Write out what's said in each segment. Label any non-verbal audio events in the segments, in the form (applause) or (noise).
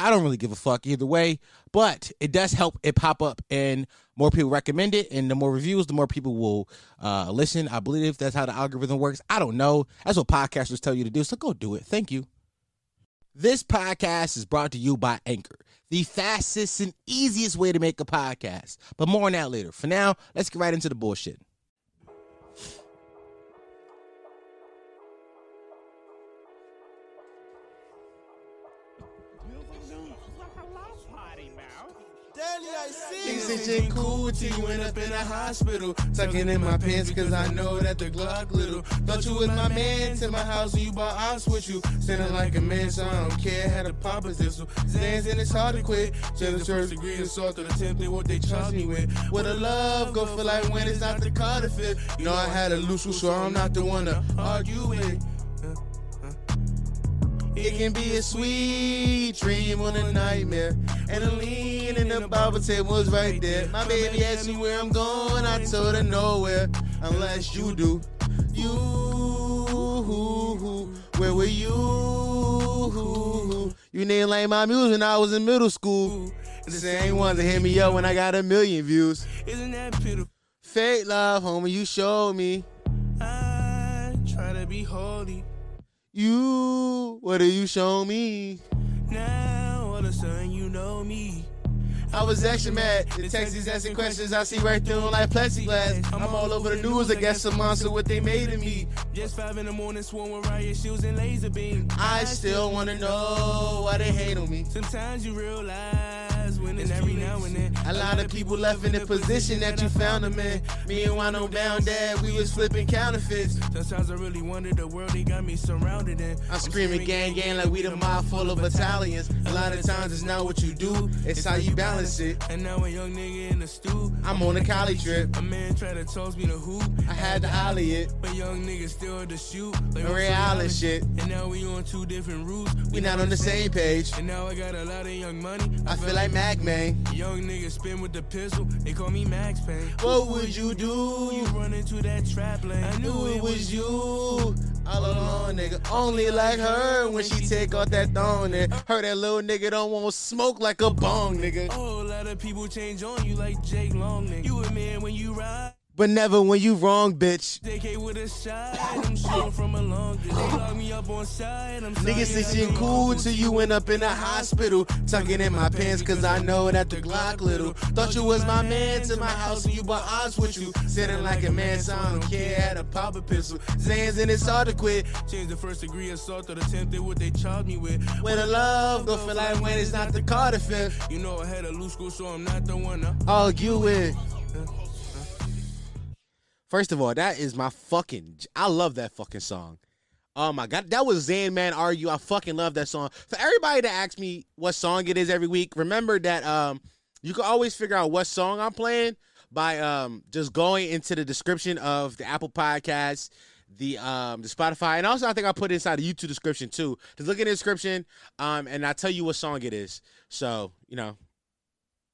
I don't really give a fuck either way, but it does help it pop up and more people recommend it. And the more reviews, the more people will uh, listen. I believe that's how the algorithm works. I don't know. That's what podcasters tell you to do. So go do it. Thank you. This podcast is brought to you by Anchor, the fastest and easiest way to make a podcast. But more on that later. For now, let's get right into the bullshit. Till you end up in a hospital. Tucking in my pants cause I know that the Glock little. Thought you was my man to my house when you bought ops with you. Standing like a man, so I don't care. Had a pop thistle. Zans and it's hard to quit. Just first degree assault or attempted what they charged me with. With a love, go for like when it's not the fit. You know I had a loose so I'm not the one to argue with. It can be a sweet dream or a nightmare. And a lean in the Bible was right there. My baby asked me where I'm going. I told her nowhere, unless you do. You, where were you? You didn't like my music when I was in middle school. The same ones that hit me up when I got a million views. Isn't that pitiful? Fake love, homie, you showed me. I try to be holy. You, what do you show me? Now all of a sudden you know me. I was extra mad. The text is asking questions. I see right through them like plexiglass. I'm all over the news. I guess a monster what they made of me. Just five in the morning, sworn with riot shoes and laser beam. I still wanna know why they hate on me. Sometimes you realize it's every now and then. A lot of people left in the position that you found them in. Me and Wano Bound Dad, we was flipping counterfeits. Sometimes I really wonder the world they got me surrounded in. I'm screaming gang gang like we the mob full of battalions. A lot of times it's not what you do, it's how you balance it. And now a young nigga in the stew. I'm on a college trip. A man tried to toss me the hoop. I had to ollie it. But young niggas still to shoot. Like real island shit. And now we on two different routes. We not on the same page. And now I got a lot of young money. I, I feel like Mac Man. Young niggas spin with the pistol. They call me Max Payne. What would you do? You run into that trap lane. I knew it was you all alone, nigga. Only like her when she take off that thong, and her that little nigga don't want smoke like a bong, nigga. A whole lot of people change on you like Jake Long, nigga. You a man when you ride but never when you wrong, bitch. Niggas think she cool till you went up in the hospital. Tucking in my pants cause I know that the Glock little. Thought you was my man to my house when you bought odds with you. Sitting like a man, so I don't care. Had a pop a pistol. Zans and it's hard to quit. Change the first degree assault or attempted what they charged me with. When the love go feel like when it's not the fifth. You know I had a loose school, so I'm not the one to argue with. First of all, that is my fucking. I love that fucking song. Oh my god, that was Zanman Argue. I fucking love that song. For everybody that asks me what song it is every week, remember that um you can always figure out what song I'm playing by um just going into the description of the Apple Podcast, the um the Spotify, and also I think I put it inside the YouTube description too. Just look in the description, um, and I tell you what song it is. So you know,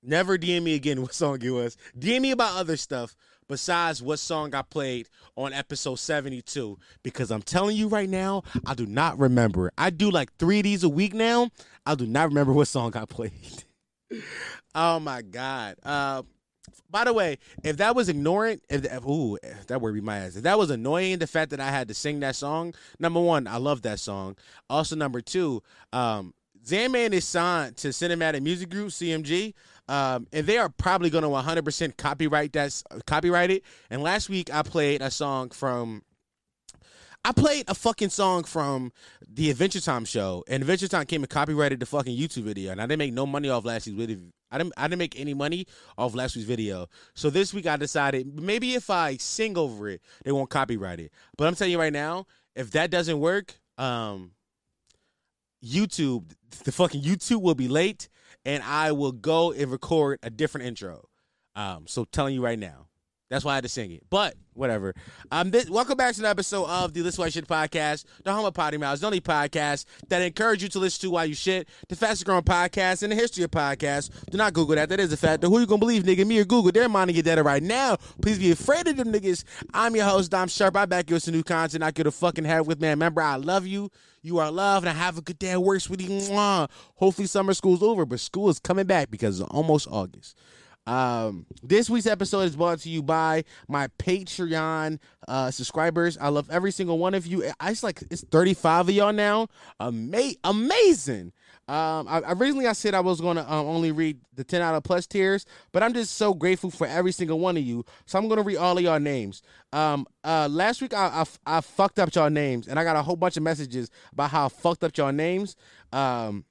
never DM me again (laughs) what song it was. DM me about other stuff besides what song I played on episode 72 because I'm telling you right now, I do not remember. I do like three of these a week now. I do not remember what song I played. (laughs) oh my God. Uh, by the way, if that was ignorant, if, if ooh, that be my ass. If that was annoying, the fact that I had to sing that song, number one, I love that song. Also, number two, um, Zanman is signed to Cinematic Music Group (CMG), um, and they are probably going to 100% copyright that copyright it. And last week I played a song from. I played a fucking song from the Adventure Time show, and Adventure Time came and copyrighted the fucking YouTube video, and I didn't make no money off last week's video. I didn't. I didn't make any money off last week's video. So this week I decided maybe if I sing over it, they won't copyright it. But I'm telling you right now, if that doesn't work, um, YouTube, the fucking YouTube will be late and I will go and record a different intro. Um, so telling you right now, that's why I had to sing it. But whatever. Um, this, welcome back to an episode of the This Why Shit podcast, the home of potty mouths, the only podcast that encourage you to listen to while you shit, the fastest growing podcast in the history of podcasts. Do not Google that. That is a fact. Who you gonna believe, nigga? Me or Google? They're minding your data right now. Please be afraid of them niggas. I'm your host, Dom Sharp. I back you with some new content. I could have fucking have with man. Remember, I love you. You are loved, and I have a good day at work, sweetie. Mwah. Hopefully, summer school's over, but school is coming back because it's almost August. Um, this week's episode is brought to you by my Patreon uh, subscribers. I love every single one of you. I just like it's 35 of y'all now. Ama- amazing. Um, I, originally I said I was gonna um, only read the 10 out of plus tiers, but I'm just so grateful for every single one of you. So I'm gonna read all of y'all names. Um, uh, last week I, I, I fucked up y'all names, and I got a whole bunch of messages about how I fucked up y'all names. Um,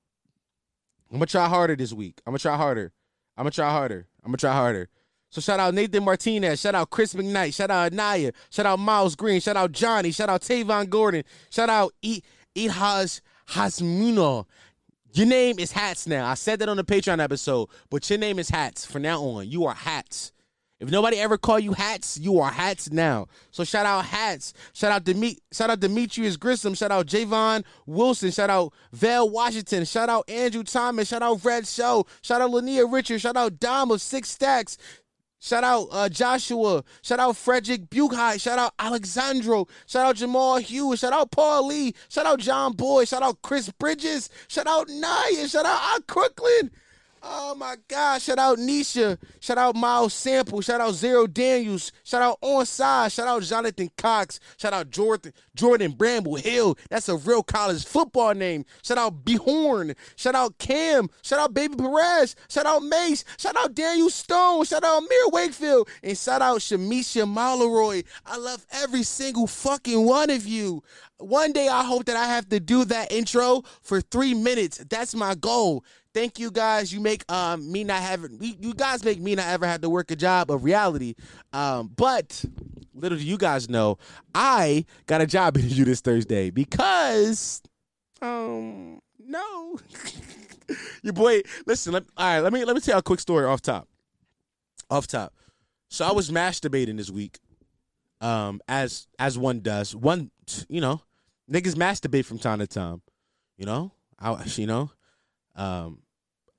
I'm gonna try harder this week. I'm gonna try harder. I'm gonna try harder. I'm gonna try harder. So shout out Nathan Martinez, shout out Chris McKnight, shout out Anaya, shout out Miles Green, shout out Johnny, shout out Tavon Gordon, shout out E Ihaz Hasmuno. Your name is Hats now. I said that on the Patreon episode, but your name is Hats from now on. You are Hats. If nobody ever call you hats, you are hats now. So shout out hats. Shout out Demi- shout out Demetrius Grissom. Shout out Javon Wilson. Shout out Val Washington. Shout out Andrew Thomas. Shout out Red Show. Shout out Lania Richard. Shout out Dom of Six Stacks. Shout out uh, Joshua. Shout out Frederick Buchheit. Shout out Alexandro. Shout out Jamal Hughes. Shout out Paul Lee. Shout out John Boy. Shout out Chris Bridges. Shout out Naya. Shout out Al Crooklyn. Oh my God. Shout out Nisha. Shout out Miles Sample. Shout out Zero Daniels. Shout out Onside. Shout out Jonathan Cox. Shout out Jordan Jordan Bramble Hill. That's a real college football name. Shout out Behorn. Shout out Cam. Shout out Baby Perez. Shout out Mace. Shout out Daniel Stone. Shout out Amir Wakefield. And shout out Shamisha Malroy. I love every single fucking one of you. One day I hope that I have to do that intro for three minutes. That's my goal. Thank you guys. You make um, me not having you guys make me not ever have to work a job of reality. Um, but little do you guys know, I got a job (laughs) interview this Thursday because um no. (laughs) Your boy, listen, let, all right, let me let me tell a quick story off top. Off top. So I was masturbating this week. Um, as as one does. One you know, niggas masturbate from time to time. You know? I you know. Um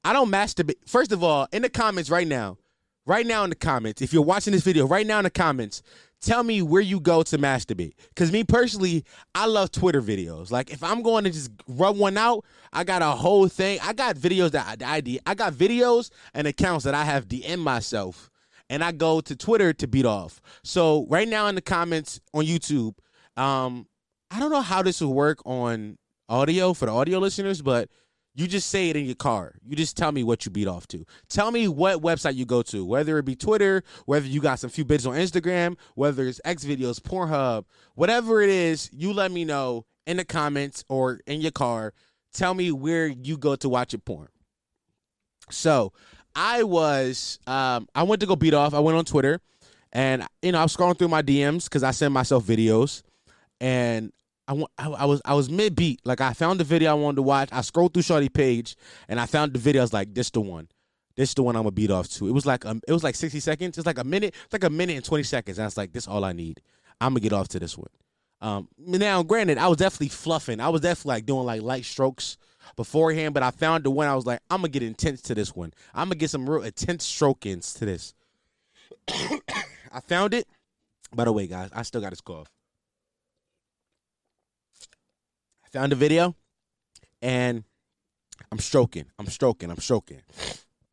I don't masturbate. First of all, in the comments right now, right now in the comments, if you're watching this video, right now in the comments, tell me where you go to masturbate. Because me personally, I love Twitter videos. Like if I'm going to just rub one out, I got a whole thing. I got videos that I, I, I got videos and accounts that I have DM myself. And I go to Twitter to beat off. So right now in the comments on YouTube, um, I don't know how this will work on audio for the audio listeners, but you just say it in your car. You just tell me what you beat off to. Tell me what website you go to, whether it be Twitter, whether you got some few bits on Instagram, whether it's X videos, Pornhub, whatever it is, you let me know in the comments or in your car. Tell me where you go to watch your porn. So I was um, I went to go beat off. I went on Twitter and you know, I was scrolling through my DMs because I send myself videos and I, I, was I was mid beat. Like I found the video I wanted to watch. I scrolled through Shorty page and I found the video. I was like, this the one. This the one I'm gonna beat off to. It was like um, it was like 60 seconds. It's like a minute. It's like a minute and 20 seconds. And I was like, this all I need. I'm gonna get off to this one. Um, now, granted, I was definitely fluffing. I was definitely like doing like light strokes beforehand, but I found the one I was like, I'm gonna get intense to this one. I'm gonna get some real intense stroke ins to this. (coughs) I found it. By the way, guys, I still got this cough. Found a video and I'm stroking. I'm stroking. I'm stroking. (clears throat)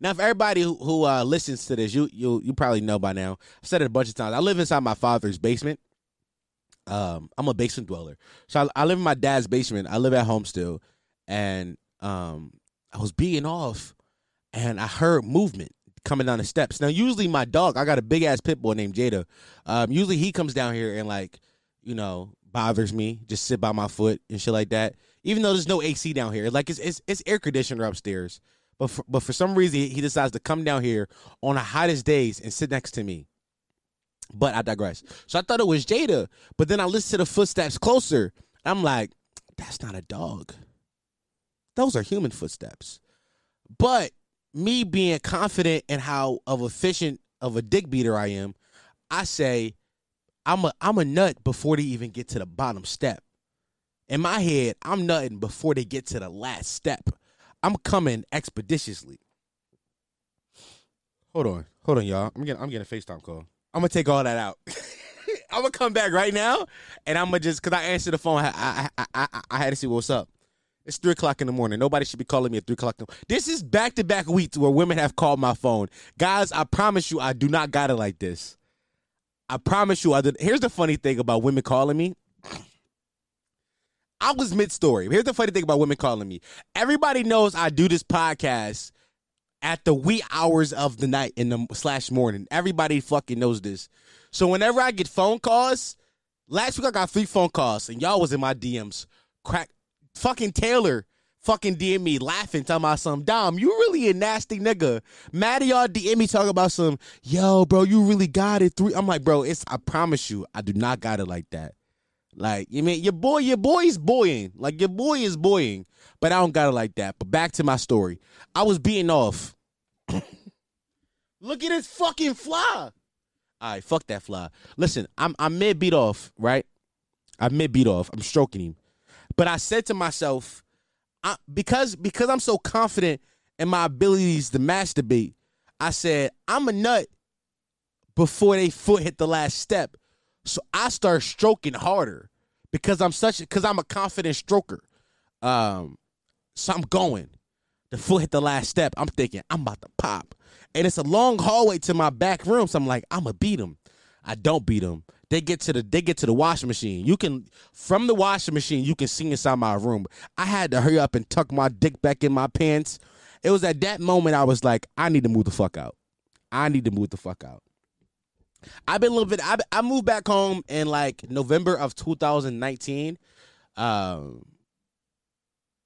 now, for everybody who, who uh, listens to this, you you you probably know by now. I've said it a bunch of times. I live inside my father's basement. Um, I'm a basement dweller, so I, I live in my dad's basement. I live at home still, and um, I was being off, and I heard movement coming down the steps. Now, usually my dog, I got a big ass pit bull named Jada. Um, usually he comes down here and like, you know, bothers me. Just sit by my foot and shit like that. Even though there's no AC down here, like it's it's, it's air conditioner upstairs. But for, but for some reason he decides to come down here on the hottest days and sit next to me. But I digress. So I thought it was Jada, but then I listened to the footsteps closer. I'm like, that's not a dog. Those are human footsteps. But me being confident in how of efficient of a dick beater I am, I say I'm a I'm a nut before they even get to the bottom step. In my head, I'm nutting before they get to the last step. I'm coming expeditiously. Hold on, hold on, y'all. I'm getting I'm getting a FaceTime call. I'm gonna take all that out. (laughs) I'm gonna come back right now, and I'm gonna just cause I answered the phone. I I, I I I had to see what's up. It's three o'clock in the morning. Nobody should be calling me at three o'clock. This is back to back weeks where women have called my phone. Guys, I promise you, I do not got it like this. I promise you, I did. Here's the funny thing about women calling me. I was mid story. Here's the funny thing about women calling me. Everybody knows I do this podcast at the wee hours of the night in the slash morning. Everybody fucking knows this. So whenever I get phone calls, last week I got three phone calls and y'all was in my DMs. Crack fucking Taylor fucking DM me laughing, talking about some Dom, you really a nasty nigga. Maddie y'all DM me talking about some, yo, bro, you really got it. Three. I'm like, bro, it's I promise you, I do not got it like that. Like, you mean your boy, your boy is boying. Like your boy is boying. But I don't got it like that. But back to my story. I was being off. (coughs) Look at this fucking fly. All right, fuck that fly. Listen, I'm I'm mid beat off, right? I'm mid beat off. I'm stroking him. But I said to myself, I, because because I'm so confident in my abilities to masturbate, I said I'm a nut before they foot hit the last step. So I start stroking harder because I'm such because I'm a confident stroker. Um, so I'm going. The foot hit the last step. I'm thinking I'm about to pop, and it's a long hallway to my back room. So I'm like, I'm gonna beat him. I don't beat him. They get to the they get to the washing machine. You can from the washing machine you can see inside my room. I had to hurry up and tuck my dick back in my pants. It was at that moment I was like, I need to move the fuck out. I need to move the fuck out. I've been living. I I moved back home in like November of 2019. Um,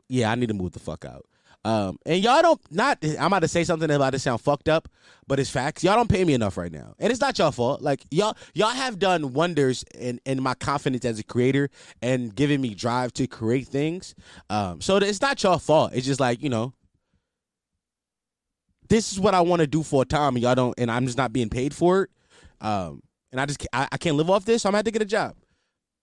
yeah, I need to move the fuck out. Um, and y'all don't not. I'm about to say something about to sound fucked up, but it's facts. Y'all don't pay me enough right now, and it's not your fault. Like y'all, y'all have done wonders in in my confidence as a creator and giving me drive to create things. Um, so it's not your fault. It's just like you know, this is what I want to do for a time, and y'all don't, and I'm just not being paid for it. Um, and I just I, I can't live off this, so I'm gonna have to get a job.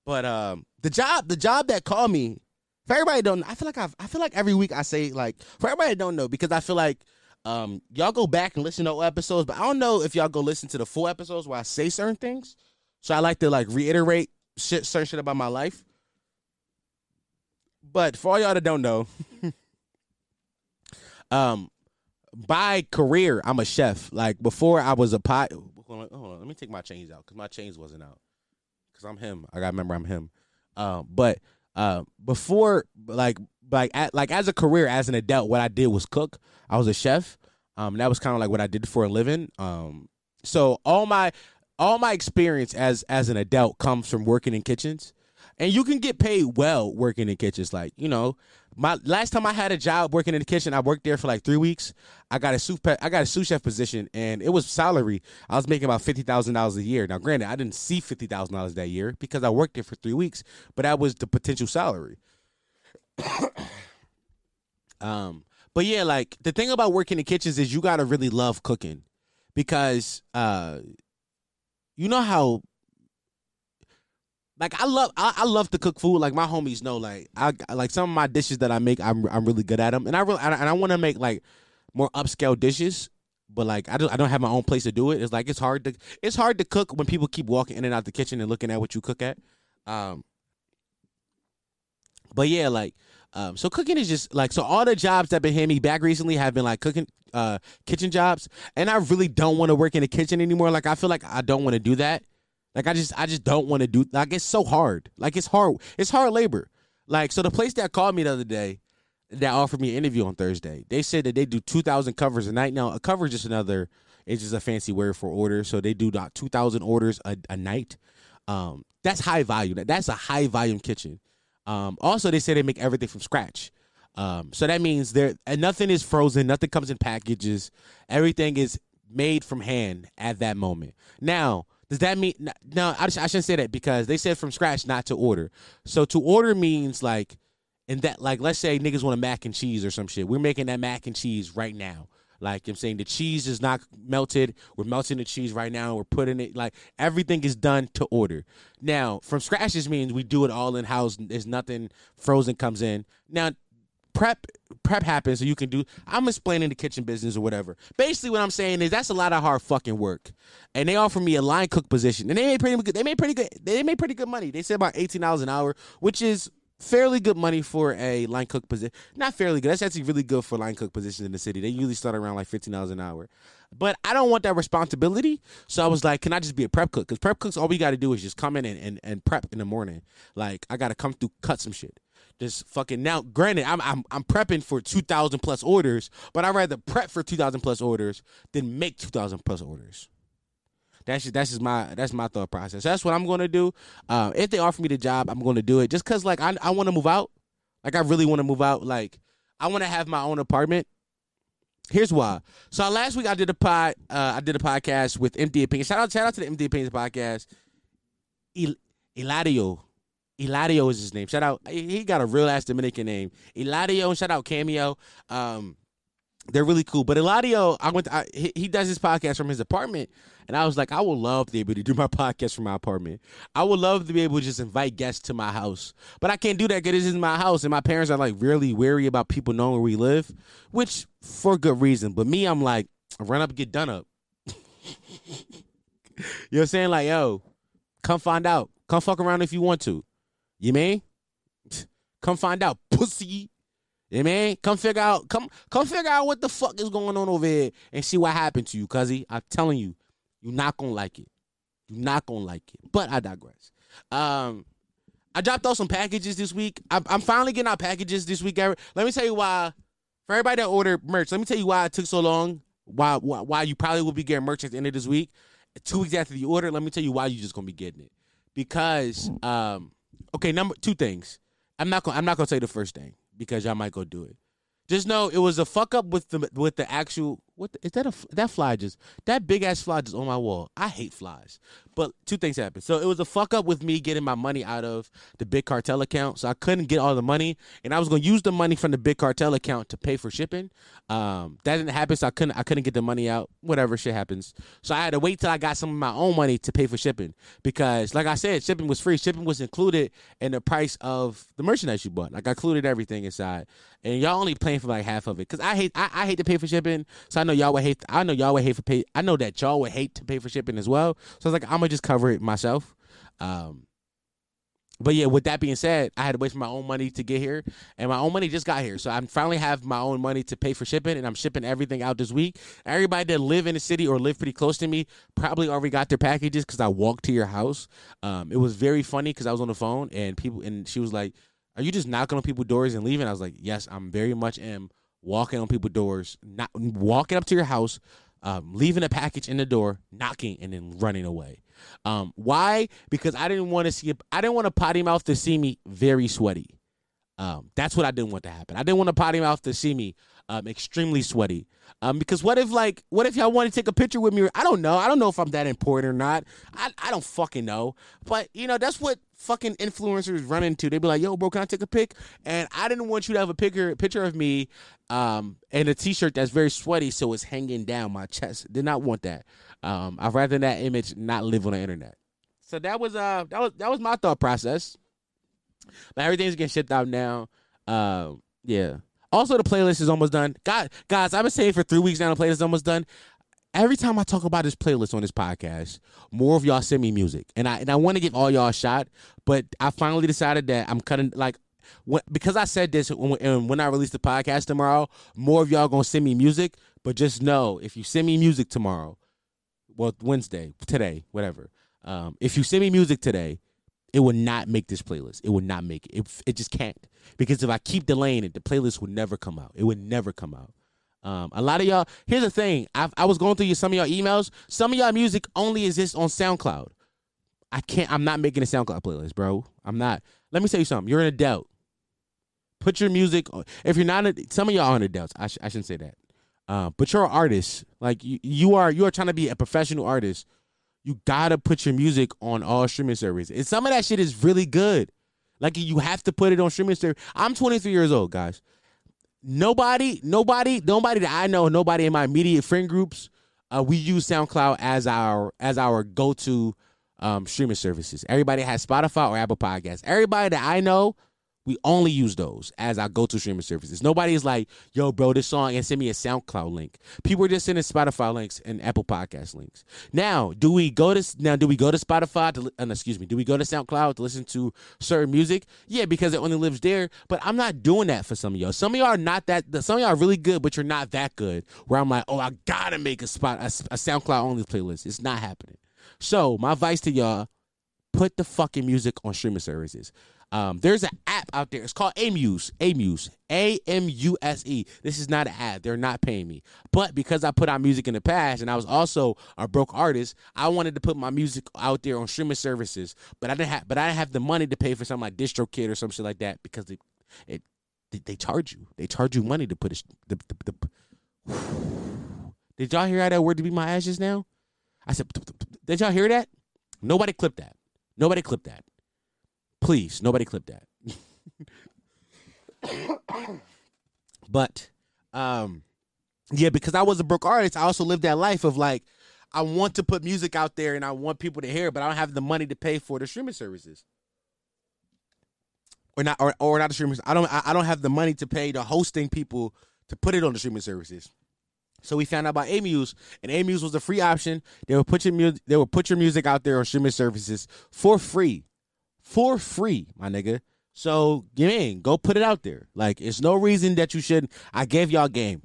But um, the job, the job that called me for everybody don't I feel like I've, I feel like every week I say like for everybody don't know because I feel like um y'all go back and listen to old episodes, but I don't know if y'all go listen to the full episodes where I say certain things. So I like to like reiterate shit certain shit about my life. But for all y'all that don't know, (laughs) um by career I'm a chef. Like before I was a pot hold on, let me take my chains out because my chains wasn't out. Cause I'm him. I gotta remember I'm him. Um, but uh, before like like at, like as a career as an adult, what I did was cook. I was a chef. Um, that was kind of like what I did for a living. Um, so all my all my experience as as an adult comes from working in kitchens, and you can get paid well working in kitchens. Like you know, my last time I had a job working in the kitchen, I worked there for like three weeks. I got a sous I got a sous chef position, and it was salary. I was making about fifty thousand dollars a year. Now, granted, I didn't see fifty thousand dollars that year because I worked there for three weeks, but that was the potential salary. (coughs) um, but yeah, like the thing about working in kitchens is you gotta really love cooking because uh, you know how like I love I, I, love to cook food. Like my homies know, like I like some of my dishes that I make, I'm I'm really good at them, and I really and I, I want to make like more upscale dishes. But like I don't I don't have my own place to do it. It's like it's hard to it's hard to cook when people keep walking in and out the kitchen and looking at what you cook at. Um, but yeah, like um, so cooking is just like so all the jobs that been handing me back recently have been like cooking uh kitchen jobs, and I really don't want to work in the kitchen anymore. Like I feel like I don't want to do that. Like I just I just don't want to do like it's so hard. Like it's hard. It's hard labor. Like so the place that called me the other day that offered me an interview on Thursday, they said that they do two thousand covers a night. Now a cover is just another it's just a fancy word for order. So they do two thousand orders a, a night. Um, that's high volume. That's a high volume kitchen. Um, also they say they make everything from scratch. Um, so that means there and nothing is frozen, nothing comes in packages. Everything is made from hand at that moment. Now, does that mean no? I, I shouldn't say that because they said from scratch, not to order. So to order means like and that like let's say niggas want a mac and cheese or some shit. We're making that mac and cheese right now. Like I'm saying, the cheese is not melted. We're melting the cheese right now. We're putting it like everything is done to order. Now, from scratch just means we do it all in house. There's nothing frozen comes in. Now, prep prep happens so you can do I'm explaining the kitchen business or whatever. Basically what I'm saying is that's a lot of hard fucking work. And they offer me a line cook position. And they made pretty good they made pretty good they made pretty good money. They said about eighteen dollars an hour, which is fairly good money for a line cook position. Not fairly good. That's actually really good for line cook positions in the city. They usually start around like fifteen dollars an hour. But I don't want that responsibility. So I was like, can I just be a prep cook? Because prep cooks, all we got to do is just come in and, and, and prep in the morning. Like I got to come through, cut some shit. Just fucking now. Granted, I'm I'm I'm prepping for two thousand plus orders, but I'd rather prep for two thousand plus orders than make two thousand plus orders. That's just that's just my that's my thought process. That's what I'm gonna do. Uh, if they offer me the job, I'm gonna do it. Just cause like I I want to move out. Like I really want to move out. Like I want to have my own apartment. Here's why. So last week I did a pod. Uh, I did a podcast with Empty Opinions. Shout out shout out to the Empty Opinions podcast. El- Eladio. Eladio is his name. Shout out. He got a real ass Dominican name. Eladio. Shout out Cameo. Um, they're really cool. But Eladio, I went. To, I, he, does his podcast from his apartment, and I was like, I would love to be able to do my (laughs) podcast from my apartment. I would love to be able to just invite guests to my house, but I can't do that because this is my house, and my parents are like really wary about people knowing where we live, which for good reason. But me, I'm like, run up, get done up. (laughs) you know what I'm saying? Like, yo, come find out. Come fuck around if you want to. You mean? Come find out, pussy. You mean? Come figure out, come come figure out what the fuck is going on over here and see what happened to you, cuzzy. I'm telling you, you're not gonna like it. You're not gonna like it. But I digress. Um, I dropped off some packages this week. I'm, finally getting out packages this week. Let me tell you why. For everybody that ordered merch, let me tell you why it took so long. Why why, why you probably will be getting merch at the end of this week. Two weeks after the order, let me tell you why you're just gonna be getting it. Because um, okay, number two things. I'm not gonna I'm not gonna say the first thing because y'all might go do it. Just know it was a fuck up with the with the actual what the, is that a that fly just that big ass fly just on my wall. I hate flies. But two things happened. So it was a fuck up with me getting my money out of the big cartel account. So I couldn't get all the money, and I was gonna use the money from the big cartel account to pay for shipping. Um, that didn't happen, so I couldn't I couldn't get the money out. Whatever shit happens. So I had to wait till I got some of my own money to pay for shipping because, like I said, shipping was free. Shipping was included in the price of the merchandise you bought. Like I included everything inside, and y'all only paying for like half of it. Cause I hate I, I hate to pay for shipping, so I know y'all would hate. I know y'all would hate for pay. I know that y'all would hate to pay for shipping as well. So I was like, I'm gonna just cover it myself. Um, but yeah, with that being said, I had to for my own money to get here, and my own money just got here. So I finally have my own money to pay for shipping, and I'm shipping everything out this week. Everybody that live in the city or live pretty close to me probably already got their packages because I walked to your house. Um, it was very funny because I was on the phone and people, and she was like, "Are you just knocking on people's doors and leaving?" I was like, "Yes, I'm very much am walking on people's doors, not walking up to your house, um, leaving a package in the door, knocking, and then running away." Um, why? Because I didn't want to see. I didn't want a potty mouth to see me very sweaty. Um, that's what I didn't want to happen. I didn't want a potty mouth to see me um, extremely sweaty. Um, because what if like what if y'all want to take a picture with me? I don't know. I don't know if I'm that important or not. I, I don't fucking know. But you know that's what fucking influencers run into. They be like, "Yo, bro, can I take a pic?" And I didn't want you to have a picture picture of me um and a t-shirt that's very sweaty so it's hanging down my chest. Did not want that. Um, I'd rather that image not live on the internet. So that was uh that was that was my thought process. But everything's getting shipped out now. Uh, yeah. Also, the playlist is almost done. God, guys, I've been saying for three weeks now the playlist is almost done. Every time I talk about this playlist on this podcast, more of y'all send me music, and I and I want to give all y'all a shot. But I finally decided that I'm cutting like when, because I said this when, when I release the podcast tomorrow. More of y'all gonna send me music, but just know if you send me music tomorrow, well Wednesday, today, whatever. Um, if you send me music today, it will not make this playlist. It will not make it. It, it just can't because if I keep delaying it, the playlist would never come out. It would never come out. Um, a lot of y'all. Here's the thing. I, I was going through some of y'all emails. Some of y'all music only exists on SoundCloud. I can't. I'm not making a SoundCloud playlist, bro. I'm not. Let me tell you something. You're an adult. Put your music. If you're not, a, some of y'all aren't adults. I, sh, I shouldn't say that. Uh, but you're an artist. Like you, you are. You are trying to be a professional artist. You gotta put your music on all streaming services. And some of that shit is really good. Like you have to put it on streaming service. I'm 23 years old, guys. Nobody, nobody, nobody that I know, nobody in my immediate friend groups, uh, we use SoundCloud as our as our go to um, streaming services. Everybody has Spotify or Apple Podcasts. Everybody that I know we only use those as our go-to streaming services. Nobody is like, "Yo, bro, this song," and send me a SoundCloud link. People are just sending Spotify links and Apple Podcast links. Now, do we go to now? Do we go to Spotify to? Uh, excuse me. Do we go to SoundCloud to listen to certain music? Yeah, because it only lives there. But I'm not doing that for some of y'all. Some of y'all are not that. Some of y'all are really good, but you're not that good. Where I'm like, oh, I gotta make a spot a, a SoundCloud only playlist. It's not happening. So my advice to y'all: put the fucking music on streaming services. Um, there's an app out there. It's called Amuse. Amuse. A M U S E. This is not an ad. They're not paying me. But because I put out music in the past and I was also a broke artist, I wanted to put my music out there on streaming services. But I didn't have but I didn't have the money to pay for something like DistroKid or some shit like that because it it they charge you. They charge you money to put it. The, the, the, (sighs) did y'all hear how that word to be my ashes now? I said, did y'all hear that? Nobody clipped that. Nobody clipped that. Please, nobody clip that. (coughs) but um yeah, because I was a broke artist, I also lived that life of like I want to put music out there and I want people to hear, it, but I don't have the money to pay for the streaming services. Or not or, or not the streaming I don't I, don't have the money to pay the hosting people to put it on the streaming services. So we found out about Amuse, and Amuse was a free option. They would put your music, they would put your music out there on streaming services for free for free, my nigga. So in, go put it out there. Like it's no reason that you shouldn't. I gave y'all game.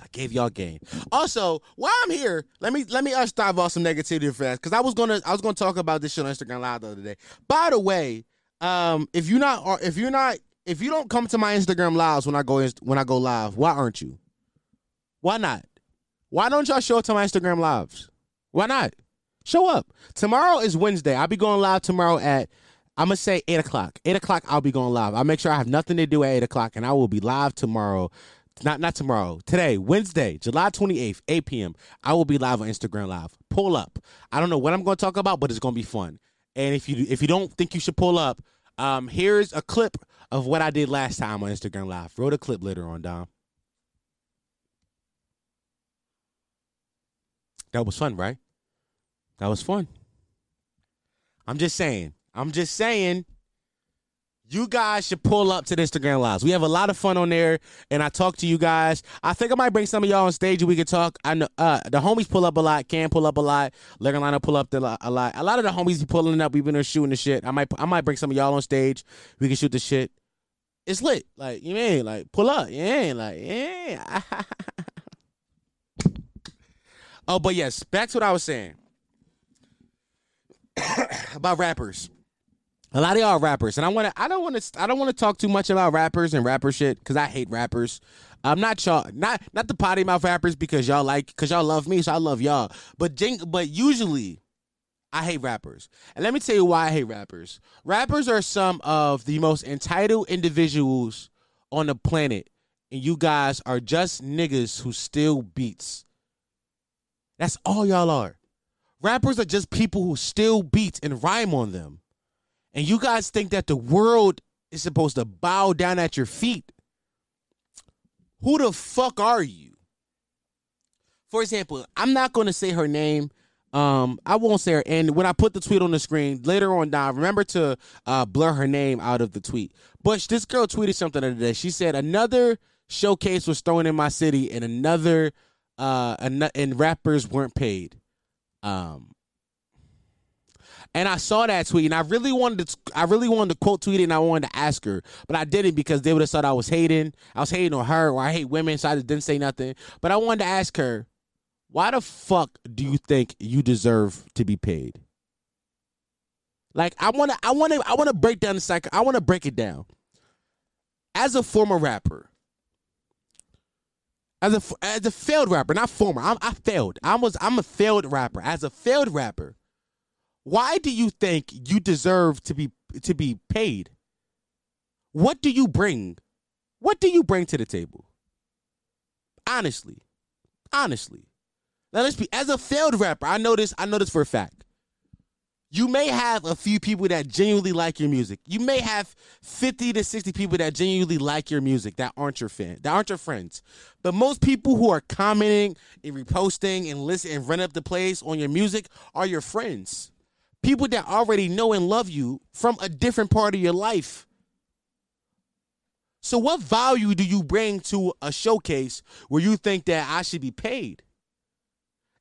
I gave y'all game. Also, while I'm here, let me let me us dive off some negativity fast because I was gonna I was gonna talk about this shit on Instagram Live the other day. By the way, um, if you're not if you're not if you don't come to my Instagram lives when I go when I go live, why aren't you? Why not? Why don't y'all show up to my Instagram lives? Why not? Show up. Tomorrow is Wednesday. I'll be going live tomorrow at I'm gonna say eight o'clock. Eight o'clock, I'll be going live. I'll make sure I have nothing to do at eight o'clock, and I will be live tomorrow. Not not tomorrow. Today, Wednesday, July 28th, 8 p.m. I will be live on Instagram Live. Pull up. I don't know what I'm gonna talk about, but it's gonna be fun. And if you if you don't think you should pull up, um, here's a clip of what I did last time on Instagram Live. Wrote a clip later on, Dom. That was fun, right? That was fun. I'm just saying. I'm just saying. You guys should pull up to the Instagram lives. We have a lot of fun on there, and I talk to you guys. I think I might bring some of y'all on stage and we can talk. I know uh, the homies pull up a lot, can pull up a lot. Liner pull up a lot. A lot of the homies be pulling up. We've been there shooting the shit. I might I might bring some of y'all on stage. We can shoot the shit. It's lit. Like you mean like pull up. Yeah, like yeah. (laughs) oh, but yes, back to what I was saying. (coughs) about rappers. A lot of y'all rappers, and I want to. I don't want to. I don't want to talk too much about rappers and rapper shit because I hate rappers. I'm not y'all, not not the potty mouth rappers because y'all like because y'all love me, so I love y'all. But but usually, I hate rappers, and let me tell you why I hate rappers. Rappers are some of the most entitled individuals on the planet, and you guys are just niggas who steal beats. That's all y'all are. Rappers are just people who steal beats and rhyme on them. And you guys think that the world is supposed to bow down at your feet. Who the fuck are you? For example, I'm not going to say her name. Um, I won't say her. And when I put the tweet on the screen later on down, remember to uh, blur her name out of the tweet. But this girl tweeted something today. She said another showcase was thrown in my city, and another uh, and rappers weren't paid. Um, and I saw that tweet, and I really wanted to. I really wanted to quote tweet it, and I wanted to ask her, but I didn't because they would have thought I was hating. I was hating on her, or I hate women, so I just didn't say nothing. But I wanted to ask her, why the fuck do you think you deserve to be paid? Like I want to, I want to, I want to break down the cycle. I want to break it down. As a former rapper, as a as a failed rapper, not former. I'm, I failed. I was I'm a failed rapper. As a failed rapper, why do you think you deserve to be to be paid? What do you bring? What do you bring to the table? Honestly, honestly. Now let's be as a failed rapper. I know this. I know this for a fact. You may have a few people that genuinely like your music. You may have 50 to 60 people that genuinely like your music that aren't your fan, that aren't your friends. But most people who are commenting and reposting and listen and run up the plays on your music are your friends. People that already know and love you from a different part of your life. So what value do you bring to a showcase where you think that I should be paid?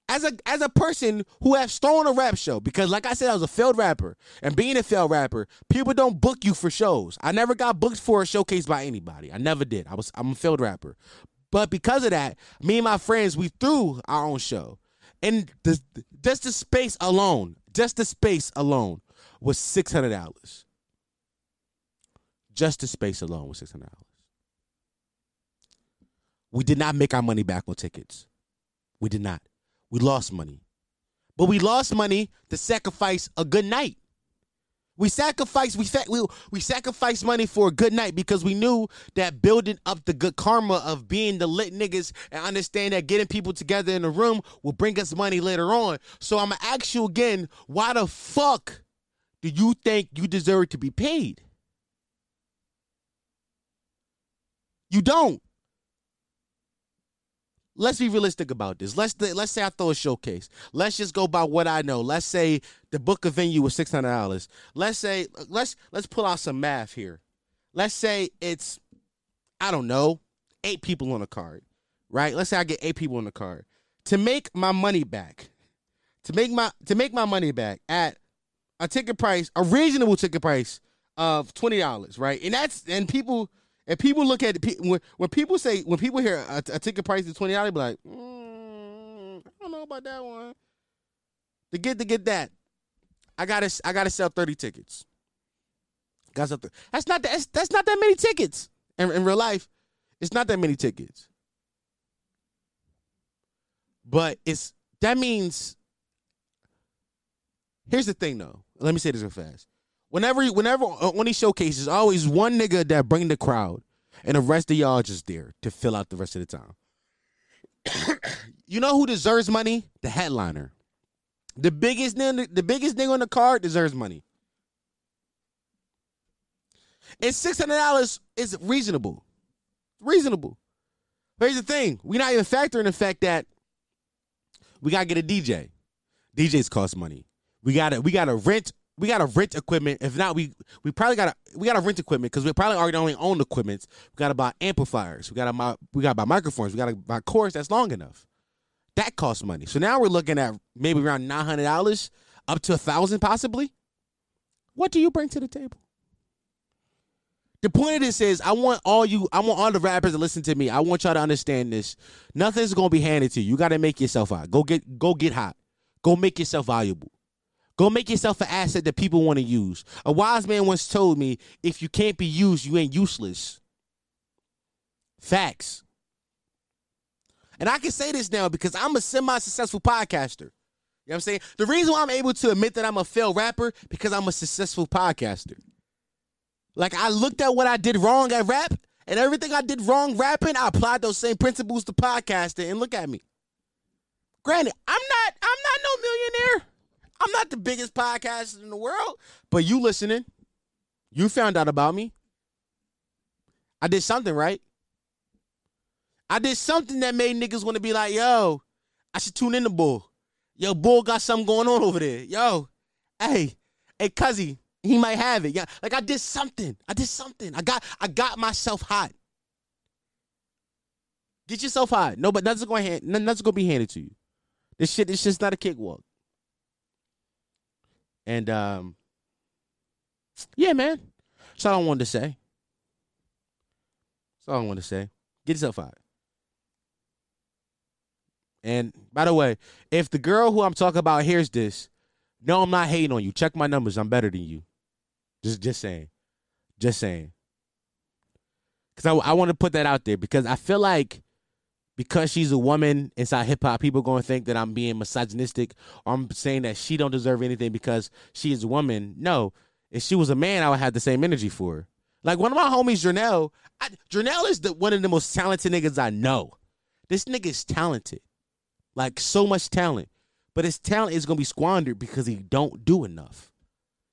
As a as a person who has thrown a rap show because like I said I was a failed rapper and being a failed rapper people don't book you for shows. I never got booked for a showcase by anybody. I never did. I was I'm a failed rapper. But because of that me and my friends we threw our own show. And the just the space alone just the space alone was six hundred dollars. Just the space alone was six hundred dollars. We did not make our money back on tickets. We did not we lost money. But we lost money to sacrifice a good night. We sacrificed we, we we sacrificed money for a good night because we knew that building up the good karma of being the lit niggas and understand that getting people together in a room will bring us money later on. So I'm gonna ask you again, why the fuck do you think you deserve to be paid? You don't let's be realistic about this. Let's let's say I throw a showcase. Let's just go by what I know. Let's say the book of venue was six hundred dollars. Let's say let's let's pull out some math here. Let's say it's I don't know eight people on a card, right? Let's say I get eight people on the card to make my money back. To make my to make my money back at a ticket price, a reasonable ticket price of twenty dollars, right? And that's and people and people look at it when, when people say when people hear a, a ticket price is twenty dollars, be like, mm, I don't know about that one. To get to get that, I gotta I gotta sell thirty tickets. Got something. That's not that's, that's not that many tickets. In, in real life, it's not that many tickets. But it's that means. Here's the thing, though. Let me say this real fast. Whenever, whenever uh, on these showcases, always one nigga that bring the crowd, and the rest of y'all just there to fill out the rest of the time. (coughs) you know who deserves money? The headliner. The biggest nigga, the biggest nigga on the card deserves money. And six hundred dollars is reasonable. Reasonable. But here's the thing: we're not even factoring the fact that we gotta get a DJ. DJs cost money. We gotta we gotta rent we gotta rent equipment. If not, we we probably gotta we gotta rent equipment because we probably already only own equipment. We gotta buy amplifiers. We gotta we gotta buy microphones. We gotta buy cords that's long enough. That costs money. So now we're looking at maybe around nine hundred dollars, up to a thousand possibly. What do you bring to the table? The point of this is, I want all you, I want all the rappers to listen to me. I want y'all to understand this. Nothing's gonna be handed to you. You gotta make yourself hot. Go get, go get hot. Go make yourself valuable. Go make yourself an asset that people want to use. A wise man once told me, if you can't be used, you ain't useless. Facts. And I can say this now because I'm a semi-successful podcaster. You know what I'm saying? The reason why I'm able to admit that I'm a failed rapper because I'm a successful podcaster. Like I looked at what I did wrong at rap and everything I did wrong rapping, I applied those same principles to podcasting and look at me. Granted, I'm not I'm not no millionaire. I'm not the biggest podcaster in the world, but you listening, you found out about me. I did something right. I did something that made niggas want to be like, yo, I should tune in to Bull. Yo, Bull got something going on over there. Yo, hey, hey, cuzzy, he might have it. Yeah, like I did something. I did something. I got, I got myself hot. Get yourself hot. No, but nothing's going to nothing's to be handed to you. This shit, this just not a cakewalk. And um, yeah, man. That's all I wanted to say. That's all I wanted to say. Get yourself out. And by the way, if the girl who I'm talking about hears this, no, I'm not hating on you. Check my numbers. I'm better than you. Just just saying. Just saying. Cause I, I want to put that out there because I feel like because she's a woman inside hip hop, people going to think that I'm being misogynistic or I'm saying that she don't deserve anything because she is a woman. No, if she was a man, I would have the same energy for her. Like one of my homies, Jernell. I, Jernell is the, one of the most talented niggas I know. This nigga is talented, like so much talent. but his talent is gonna be squandered because he don't do enough.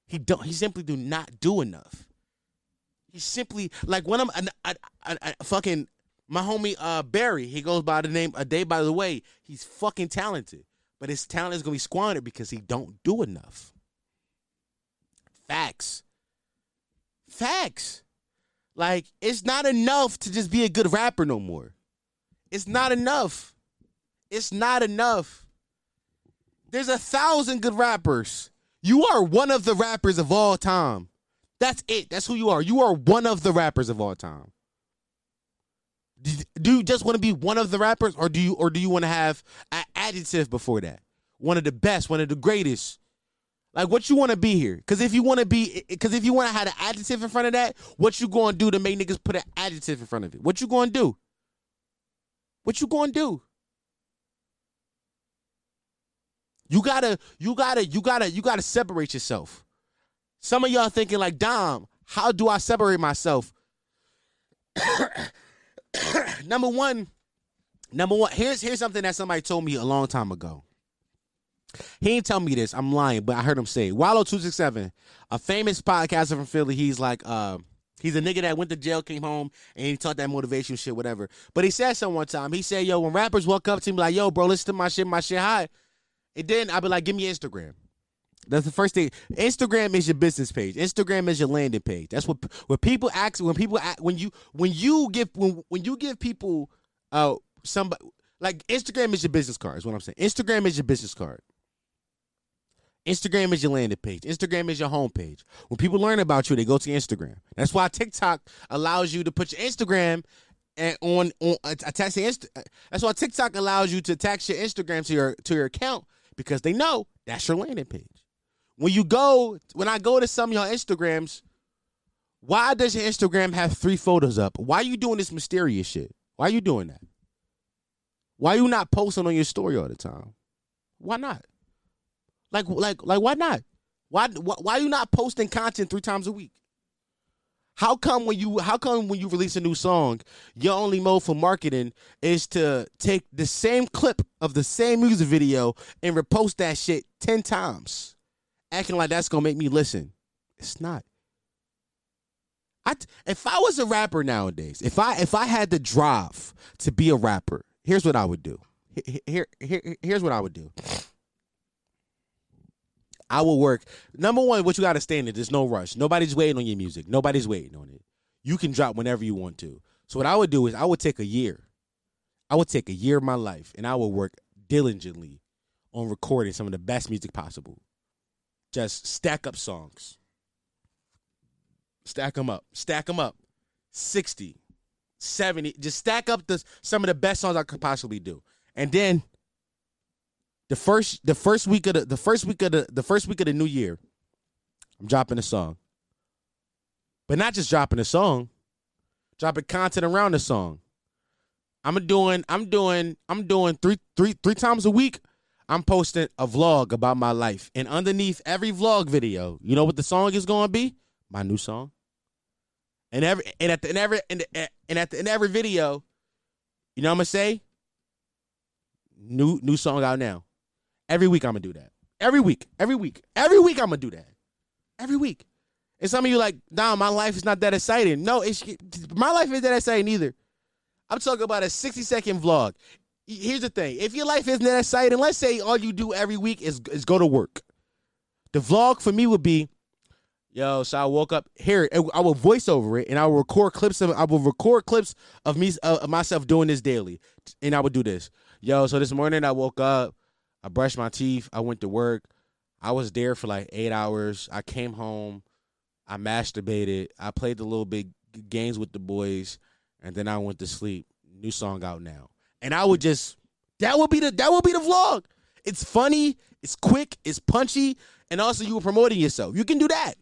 He don't. He simply do not do enough. He simply like when I'm a, a, a, fucking my homie uh Barry. He goes by the name a day by the way. He's fucking talented, but his talent is gonna be squandered because he don't do enough. Facts. Facts. Like it's not enough to just be a good rapper no more. It's not enough. It's not enough. There's a thousand good rappers. You are one of the rappers of all time. That's it. That's who you are. You are one of the rappers of all time. Do you just want to be one of the rappers, or do you, or do you want to have an adjective before that? One of the best, one of the greatest. Like what you want to be here? Because if you want to be, because if you want to have an adjective in front of that, what you going to do to make niggas put an adjective in front of it? What you going to do? What you going to do? You gotta, you gotta, you gotta, you gotta separate yourself. Some of y'all thinking like, Dom, how do I separate myself? (coughs) (coughs) number one, number one, here's here's something that somebody told me a long time ago. He didn't tell me this. I'm lying, but I heard him say Wallo two six seven, a famous podcaster from Philly. He's like, uh, he's a nigga that went to jail, came home, and he taught that motivation shit, whatever. But he said some one time. He said, "Yo, when rappers walk up to me like, yo, bro, listen to my shit, my shit high,' And then I'd be like, give me Instagram. That's the first thing. Instagram is your business page. Instagram is your landing page. That's what when people ask when people ask, when you when you give when when you give people uh somebody like Instagram is your business card is what I'm saying. Instagram is your business card. Instagram is your landing page. Instagram is your homepage. When people learn about you, they go to Instagram. That's why TikTok allows you to put your Instagram and on on attach the Insta. That's why TikTok allows you to attach your Instagram to your to your account because they know that's your landing page. When you go, when I go to some of your Instagrams, why does your Instagram have three photos up? Why are you doing this mysterious shit? Why are you doing that? Why are you not posting on your story all the time? Why not? Like, like, like, why not? Why, why, why are you not posting content three times a week? How come when you how come when you release a new song, your only mode for marketing is to take the same clip of the same music video and repost that shit 10 times? Acting like that's gonna make me listen. It's not. I if I was a rapper nowadays, if I if I had the drive to be a rapper, here's what I would do. Here, here, here's what I would do. I will work. Number one, what you got to stand in, there's no rush. Nobody's waiting on your music. Nobody's waiting on it. You can drop whenever you want to. So what I would do is I would take a year. I would take a year of my life and I would work diligently on recording some of the best music possible. Just stack up songs. Stack them up. Stack them up. 60, 70. Just stack up the some of the best songs I could possibly do. And then the first the first week of the the first week of the the first week of the new year, I'm dropping a song. But not just dropping a song, dropping content around the song. I'm doing I'm doing I'm doing three three three times a week. I'm posting a vlog about my life, and underneath every vlog video, you know what the song is going to be? My new song. And every and at the and every and, and at the in every video, you know what I'm gonna say? New new song out now. Every week I'm gonna do that. Every week, every week, every week I'm gonna do that. Every week. And some of you like, nah, my life is not that exciting. No, it's my life is that exciting either. I'm talking about a 60 second vlog. Here's the thing: if your life isn't that exciting, let's say all you do every week is is go to work. The vlog for me would be, yo. So I woke up here. I will voice over it, and I will record clips of. I will record clips of me of myself doing this daily, and I would do this. Yo, so this morning I woke up. I brushed my teeth. I went to work. I was there for like eight hours. I came home. I masturbated. I played the little big games with the boys, and then I went to sleep. New song out now, and I would just that would be the that would be the vlog. It's funny. It's quick. It's punchy, and also you were promoting yourself. You can do that.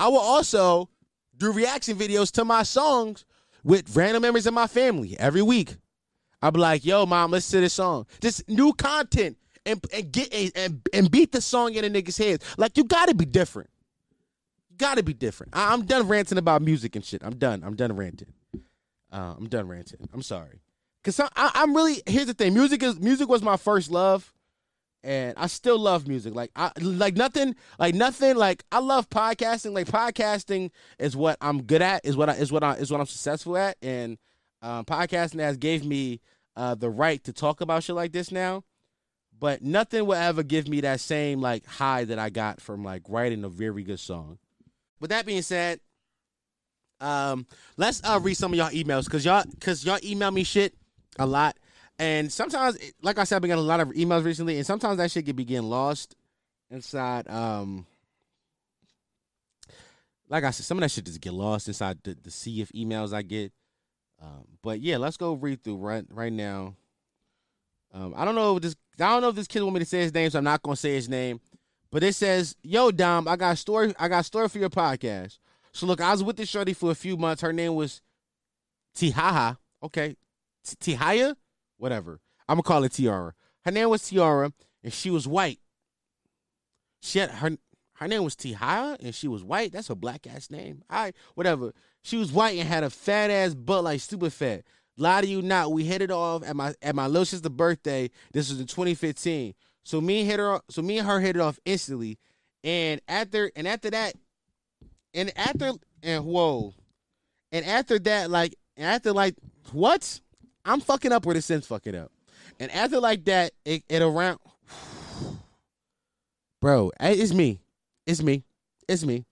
I will also do reaction videos to my songs with random members of my family every week. I'll be like, yo, mom, listen to this song. Just new content and and get and and beat the song in a nigga's heads. Like you gotta be different. Gotta be different. I, am done ranting about music and shit. I'm done. I'm done ranting. Uh, I'm done ranting. I'm sorry. Cause I, I'm really here's the thing. Music is music was my first love. and I still love music. Like I like nothing, like nothing. Like I love podcasting. Like podcasting is what I'm good at. Is what I is what I is what I'm successful at. And um, podcasting has gave me uh, the right to talk about shit like this now. But nothing will ever give me that same like high that I got from like writing a very good song. With that being said, um, let's uh, read some of y'all emails because y'all because y'all email me shit a lot and sometimes, like I said, I've been getting a lot of emails recently, and sometimes that shit can be getting lost inside. Um, like I said, some of that shit just get lost inside the, the sea of emails I get. Um, but yeah, let's go read through right right now. Um, I don't know if this I don't know if this kid want me to say his name, so I'm not gonna say his name. But it says, "Yo, Dom, I got story. I got story for your podcast. So look, I was with this shorty for a few months. Her name was Tihaha. Okay, Tihaya whatever. I'm gonna call it Tiara. Her name was Tiara, and she was white. She had her her name was Tihaya, and she was white. That's a black ass name. All right, whatever. She was white and had a fat ass butt, like stupid fat. Lie to you not, we hit it off at my at my little sister's birthday. This was in 2015. So me and hit her. So me and her hit it off instantly. And after and after that, and after and whoa, and after that, like after like what? I'm fucking up where the Sims fucking up. And after like that, it, it around (sighs) Bro, it's me. It's me. It's me.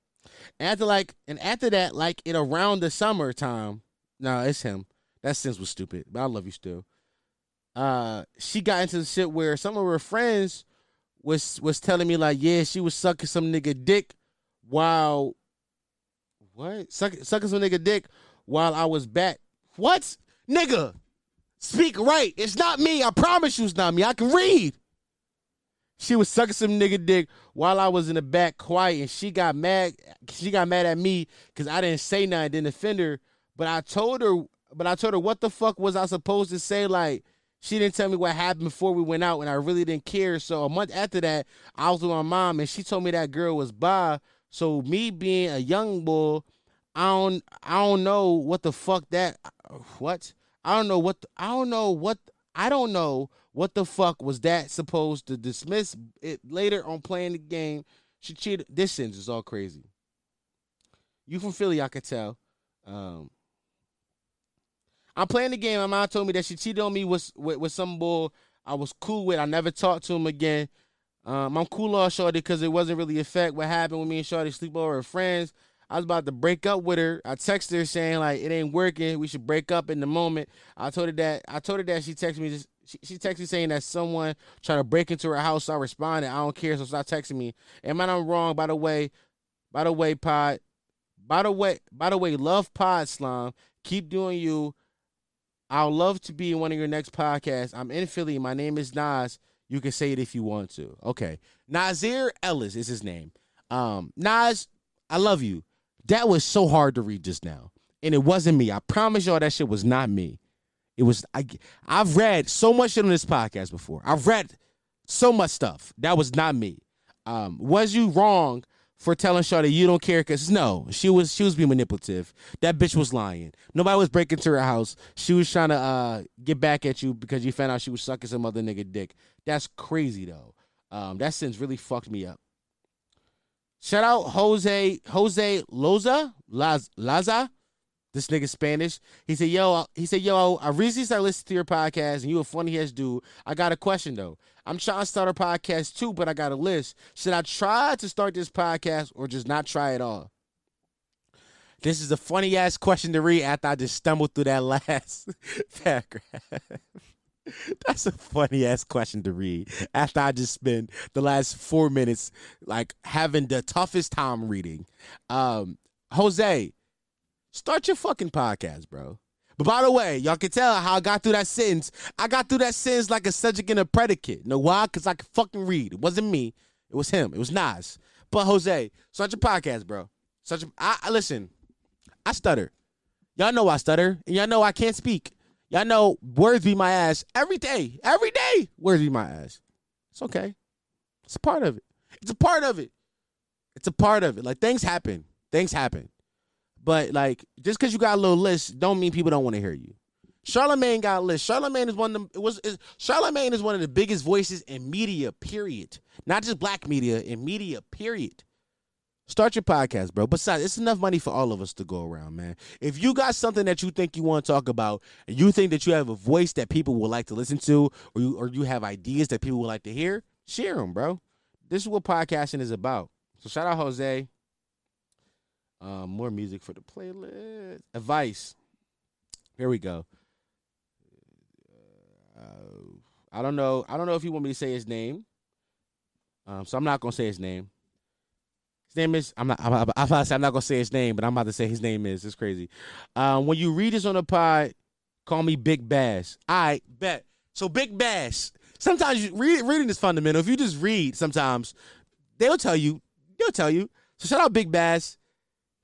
After like and after that, like it around the summertime. No, it's him. That Sims was stupid, but I love you still. Uh she got into the shit where some of her friends was was telling me like, yeah, she was sucking some nigga dick while what? Suck, sucking some nigga dick while I was back. What? Nigga, Speak right. It's not me. I promise you it's not me. I can read. She was sucking some nigga dick while I was in the back quiet, and she got mad. She got mad at me because I didn't say nothing, didn't offend her. But I told her, but I told her what the fuck was I supposed to say? Like she didn't tell me what happened before we went out, and I really didn't care. So a month after that, I was with my mom, and she told me that girl was bi. So me being a young boy, I don't, I don't know what the fuck that, what I don't know what I don't know what I don't know what the fuck was that supposed to dismiss it later on playing the game. She cheated. This sentence is all crazy. You from Philly, I could tell. Um, I'm playing the game. My mom told me that she cheated on me with with, with some boy I was cool with. I never talked to him again. Um, I'm cool on Shorty because it wasn't really affect what happened with me and Shorty sleep over with friends. I was about to break up with her. I texted her saying like it ain't working. We should break up in the moment. I told her that. I told her that she texted me. Just, she, she texted me saying that someone tried to break into her house. So I responded. I don't care. So stop texting me. Am I not wrong? By the way, by the way, pod. By the way, by the way, love pod slime. Keep doing you. I'll love to be in one of your next podcasts. I'm in Philly. My name is Nas. You can say it if you want to. Okay. Nazir Ellis is his name. Um, Nas, I love you. That was so hard to read just now. And it wasn't me. I promise y'all that shit was not me. It was I I've read so much shit on this podcast before. I've read so much stuff. That was not me. Um, was you wrong for telling Shawty you don't care? Cause no, she was she was being manipulative. That bitch was lying. Nobody was breaking to her house. She was trying to uh, get back at you because you found out she was sucking some other nigga dick. That's crazy though. Um, that sentence really fucked me up. Shout out Jose Jose Loza Laz, Laza. This nigga Spanish. He said, "Yo," he said, "Yo, I recently started listening to your podcast, and you a funny ass dude. I got a question though. I'm trying to start a podcast too, but I got a list. Should I try to start this podcast or just not try at all?" This is a funny ass question to read after I just stumbled through that (laughs) last paragraph. (laughs) That's a funny ass question to read after I just spent the last four minutes like having the toughest time reading. Um, Jose, start your fucking podcast, bro. But by the way, y'all can tell how I got through that sentence. I got through that sentence like a subject and a predicate. You know why? Because I could fucking read. It wasn't me. It was him. It was Nas. But Jose, start your podcast, bro. Such a I, I listen. I stutter. Y'all know I stutter, and y'all know I can't speak. Y'all know words be my ass every day. Every day, words be my ass. It's okay. It's a part of it. It's a part of it. It's a part of it. Like things happen. Things happen. But like just because you got a little list, don't mean people don't want to hear you. Charlemagne got lit. Charlemagne is one of the was is, Charlemagne is one of the biggest voices in media. Period. Not just black media in media. Period. Start your podcast, bro. Besides, it's enough money for all of us to go around, man. If you got something that you think you want to talk about, and you think that you have a voice that people would like to listen to, or you or you have ideas that people would like to hear, share them, bro. This is what podcasting is about. So shout out Jose. Um, more music for the playlist. Advice. Here we go. Uh, I don't know. I don't know if you want me to say his name. Um, so I'm not gonna say his name. His name is. I'm not. I'm, I'm, I'm, I'm not gonna say his name, but I'm about to say his name is. It's crazy. Um, when you read this on the pod, call me Big Bass. I bet. So Big Bass. Sometimes you read, reading is fundamental. If you just read, sometimes they'll tell you. They'll tell you. So shout out Big Bass.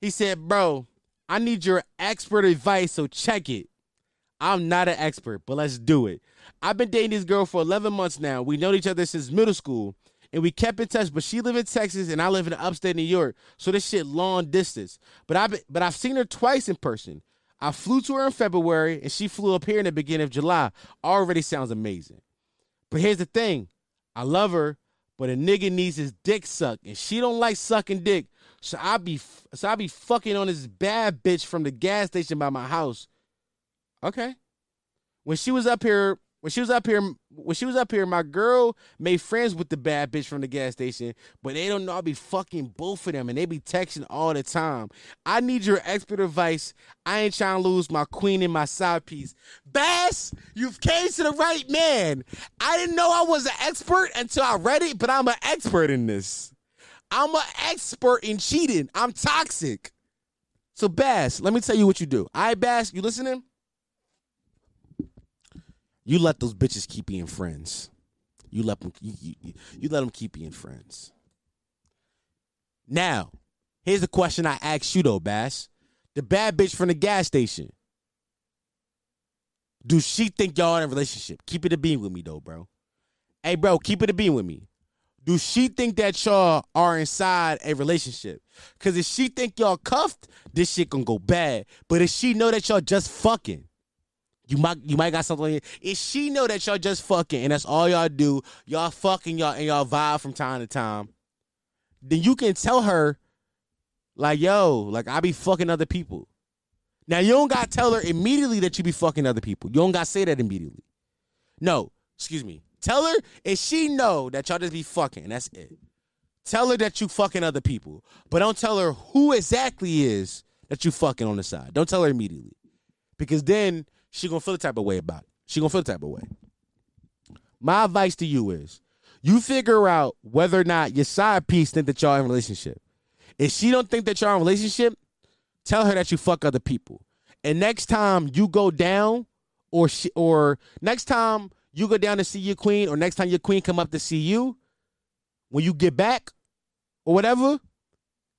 He said, "Bro, I need your expert advice. So check it. I'm not an expert, but let's do it. I've been dating this girl for 11 months now. We know each other since middle school, and we kept in touch. But she live in Texas, and I live in upstate New York, so this shit long distance. But I but I've seen her twice in person. I flew to her in February, and she flew up here in the beginning of July. Already sounds amazing. But here's the thing: I love her, but a nigga needs his dick sucked, and she don't like sucking dick. So I be so I be fucking on this bad bitch from the gas station by my house. Okay. When she was up here, when she was up here, when she was up here, my girl made friends with the bad bitch from the gas station, but they don't know I be fucking both of them and they be texting all the time. I need your expert advice. I ain't trying to lose my queen and my side piece. Bass, you've came to the right man. I didn't know I was an expert until I read it, but I'm an expert in this. I'm an expert in cheating. I'm toxic. So Bass, let me tell you what you do. I Bass, you listening? You let those bitches keep being friends. You let them. You, you, you let them keep being friends. Now, here's the question I ask you though, Bass. The bad bitch from the gas station. Do she think y'all in a relationship? Keep it a beam with me though, bro. Hey, bro, keep it a beam with me. Do she think that y'all are inside a relationship? Cause if she think y'all cuffed, this shit gonna go bad. But if she know that y'all just fucking, you might you might got something. If she know that y'all just fucking and that's all y'all do, y'all fucking y'all and y'all vibe from time to time, then you can tell her, like, yo, like I be fucking other people. Now you don't gotta tell her immediately that you be fucking other people. You don't gotta say that immediately. No, excuse me. Tell her if she know that y'all just be fucking. That's it. Tell her that you fucking other people, but don't tell her who exactly is that you fucking on the side. Don't tell her immediately, because then she gonna feel the type of way about it. She gonna feel the type of way. My advice to you is you figure out whether or not your side piece think that y'all in relationship. If she don't think that y'all in relationship, tell her that you fuck other people. And next time you go down, or she, or next time you go down to see your queen, or next time your queen come up to see you, when you get back, or whatever,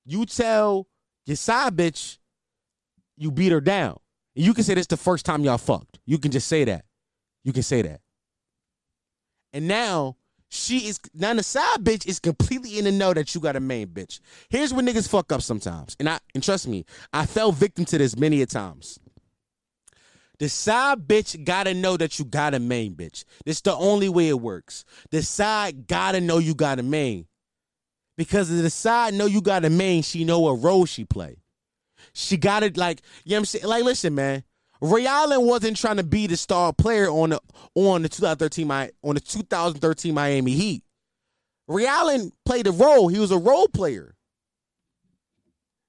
you tell your side bitch you beat her down. You can say this the first time y'all fucked. You can just say that. You can say that. And now she is now the side bitch is completely in the know that you got a main bitch. Here's where niggas fuck up sometimes. And I and trust me, I fell victim to this many a times. The side bitch gotta know that you got a main bitch. This the only way it works. The side gotta know you got a main. Because if the side know you got a main, she know what role she play. She got it like, you know what I'm saying? Like, listen, man. Ray Allen wasn't trying to be the star player on the on the 2013 on the 2013 Miami Heat. Ray Allen played a role. He was a role player.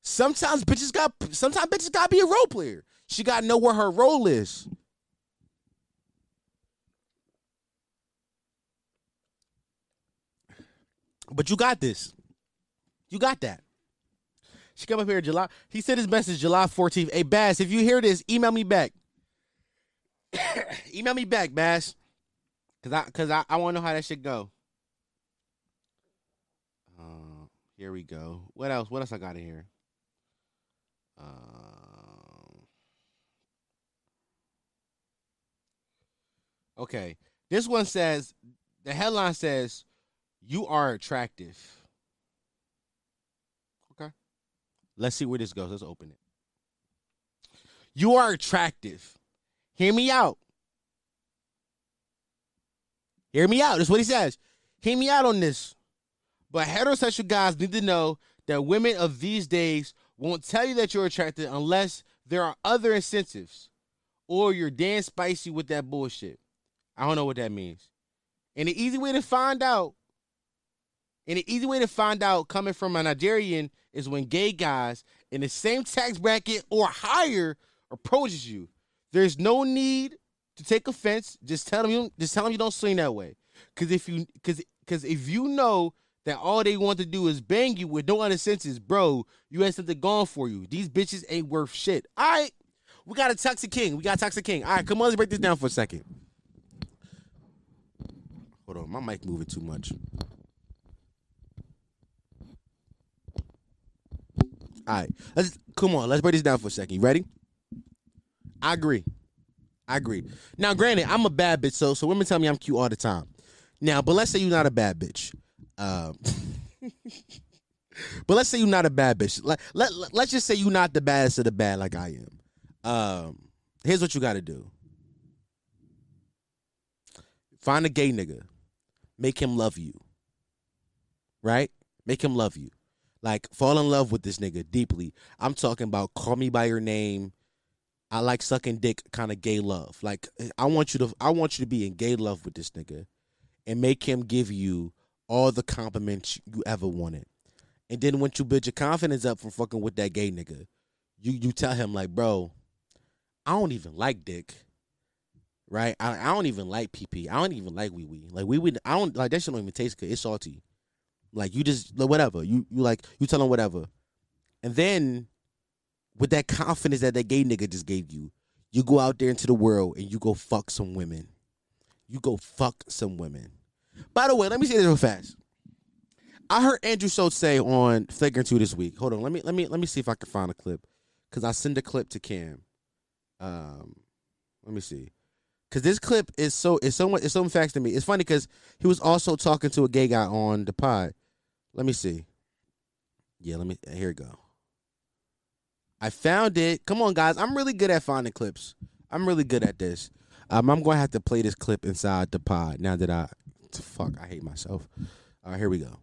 Sometimes bitches got sometimes bitches gotta be a role player. She gotta know where her role is. But you got this. You got that. She came up here July. He said his message July 14th. Hey Bass, if you hear this, email me back. (coughs) email me back, Bass. Cause I cause I, I wanna know how that shit go. Uh, here we go. What else? What else I got in here? Um, okay. This one says the headline says you are attractive. Okay. Let's see where this goes. Let's open it. You are attractive. Hear me out. Hear me out. That's what he says. Hear me out on this. But heterosexual guys need to know that women of these days won't tell you that you're attracted unless there are other incentives or you're damn spicy with that bullshit. I don't know what that means. And the easy way to find out, and the easy way to find out coming from a Nigerian is when gay guys in the same tax bracket or higher approaches you. There's no need to take offense. Just tell them you just tell them you don't swing that way. Cause if you cause cause if you know that all they want to do is bang you with no other senses, bro, you had something gone for you. These bitches ain't worth shit. All right. We got a Toxic King. We got Toxic King. All right, come on, let's break this down for a second. Hold on, my mic moving too much. All right, let's come on. Let's break this down for a second. You ready? I agree. I agree. Now, granted, I'm a bad bitch, so so women tell me I'm cute all the time. Now, but let's say you're not a bad bitch. Um, (laughs) but let's say you're not a bad bitch. Let, let, let's just say you're not the baddest of the bad like I am. Um, here's what you got to do. Find a gay nigga. Make him love you. Right? Make him love you. Like fall in love with this nigga deeply. I'm talking about call me by your name. I like sucking dick kind of gay love. Like I want you to I want you to be in gay love with this nigga and make him give you all the compliments you ever wanted. And then once you build your confidence up from fucking with that gay nigga, you you tell him like, bro, I don't even like dick. Right? I, I don't even like PP. I don't even like wee wee. Like wee wee I don't like that shit don't even taste good. It's salty. Like you just like, whatever. You you like you tell them whatever. And then with that confidence that that gay nigga just gave you, you go out there into the world and you go fuck some women. You go fuck some women. By the way, let me say this real fast. I heard Andrew Schulz say on Flagrant 2 this week. Hold on, let me let me let me see if I can find a clip. Cause I send a clip to Cam. Um let me see. Cause this clip is so it's so much it's so facts to me. It's funny because he was also talking to a gay guy on the pod. Let me see. Yeah, let me here we go. I found it. Come on, guys. I'm really good at finding clips. I'm really good at this. Um, I'm gonna have to play this clip inside the pod now that I fuck I hate myself. All right, here we go.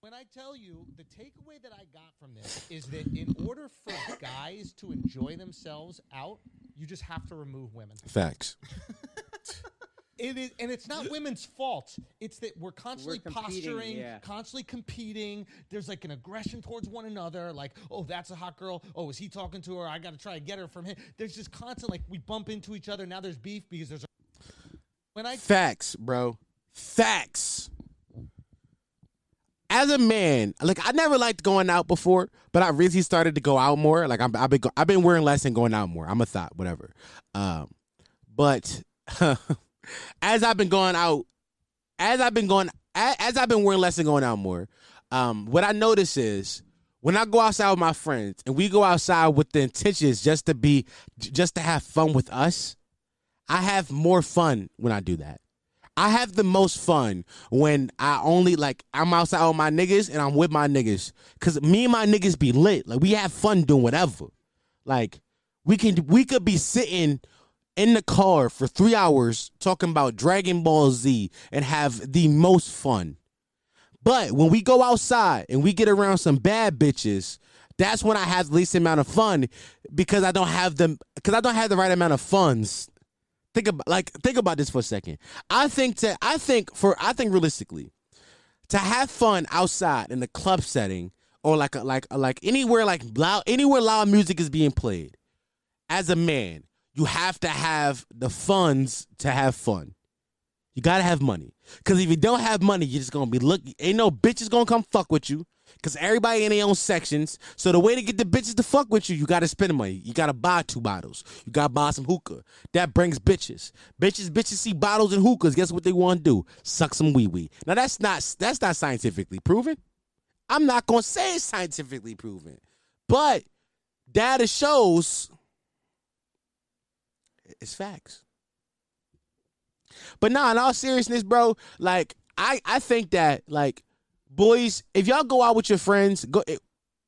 When I tell you the takeaway that I got from this is that in order for guys to enjoy themselves out, you just have to remove women. Facts. (laughs) It is, and it's not women's fault. It's that we're constantly We're competing, posturing, yeah. constantly competing. There's like an aggression towards one another. Like, oh, that's a hot girl. Oh, is he talking to her? I got to try to get her from him. There's just constant like we bump into each other. Now there's beef because there's. A, when I Facts, bro. Facts. As a man, like I never liked going out before, but I really started to go out more. Like I'm, I've been, I've been wearing less and going out more. I'm a thought, whatever. Um, but (laughs) as I've been going out, as I've been going, as, as I've been wearing less and going out more, um, what I notice is when I go outside with my friends and we go outside with the intentions just to be, just to have fun with us, I have more fun when I do that. I have the most fun when I only like I'm outside with my niggas and I'm with my niggas. Cause me and my niggas be lit. Like we have fun doing whatever. Like we can we could be sitting in the car for three hours talking about Dragon Ball Z and have the most fun. But when we go outside and we get around some bad bitches, that's when I have the least amount of fun because I don't have them because I don't have the right amount of funds think about like think about this for a second. I think that I think for I think realistically, to have fun outside in the club setting or like a, like like anywhere like loud anywhere loud music is being played, as a man, you have to have the funds to have fun. You gotta have money. Cause if you don't have money, you're just gonna be look. Ain't no bitches gonna come fuck with you. Cause everybody in their own sections. So the way to get the bitches to fuck with you, you gotta spend money. You gotta buy two bottles. You gotta buy some hookah. That brings bitches. Bitches, bitches see bottles and hookahs. Guess what they want to do? Suck some wee wee. Now that's not that's not scientifically proven. I'm not gonna say it's scientifically proven, but data shows it's facts. But nah, in all seriousness, bro, like I I think that like boys, if y'all go out with your friends, go eh,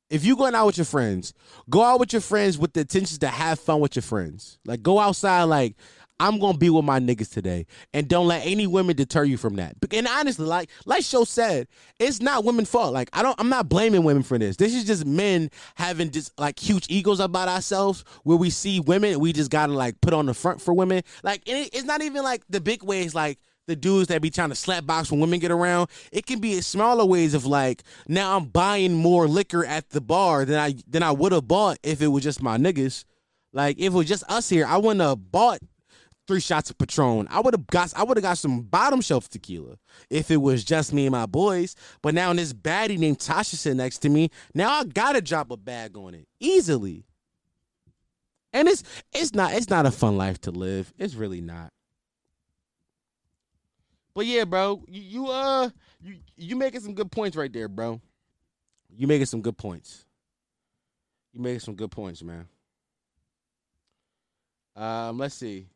if you going out with your friends, go out with your friends with the intentions to have fun with your friends. Like go outside like I'm gonna be with my niggas today, and don't let any women deter you from that. And honestly, like like Show said, it's not women's fault. Like I don't, I'm not blaming women for this. This is just men having just like huge egos about ourselves, where we see women, we just gotta like put on the front for women. Like it, it's not even like the big ways, like the dudes that be trying to slap box when women get around. It can be smaller ways of like now I'm buying more liquor at the bar than I than I would have bought if it was just my niggas. Like if it was just us here, I wouldn't have bought three shots of Patron. I would have got I would have got some bottom shelf tequila if it was just me and my boys. But now this baddie named Tasha sitting next to me, now I gotta drop a bag on it easily. And it's it's not it's not a fun life to live. It's really not. But yeah, bro, you, you uh you you making some good points right there, bro. You making some good points. You making some good points, man. Um, let's see.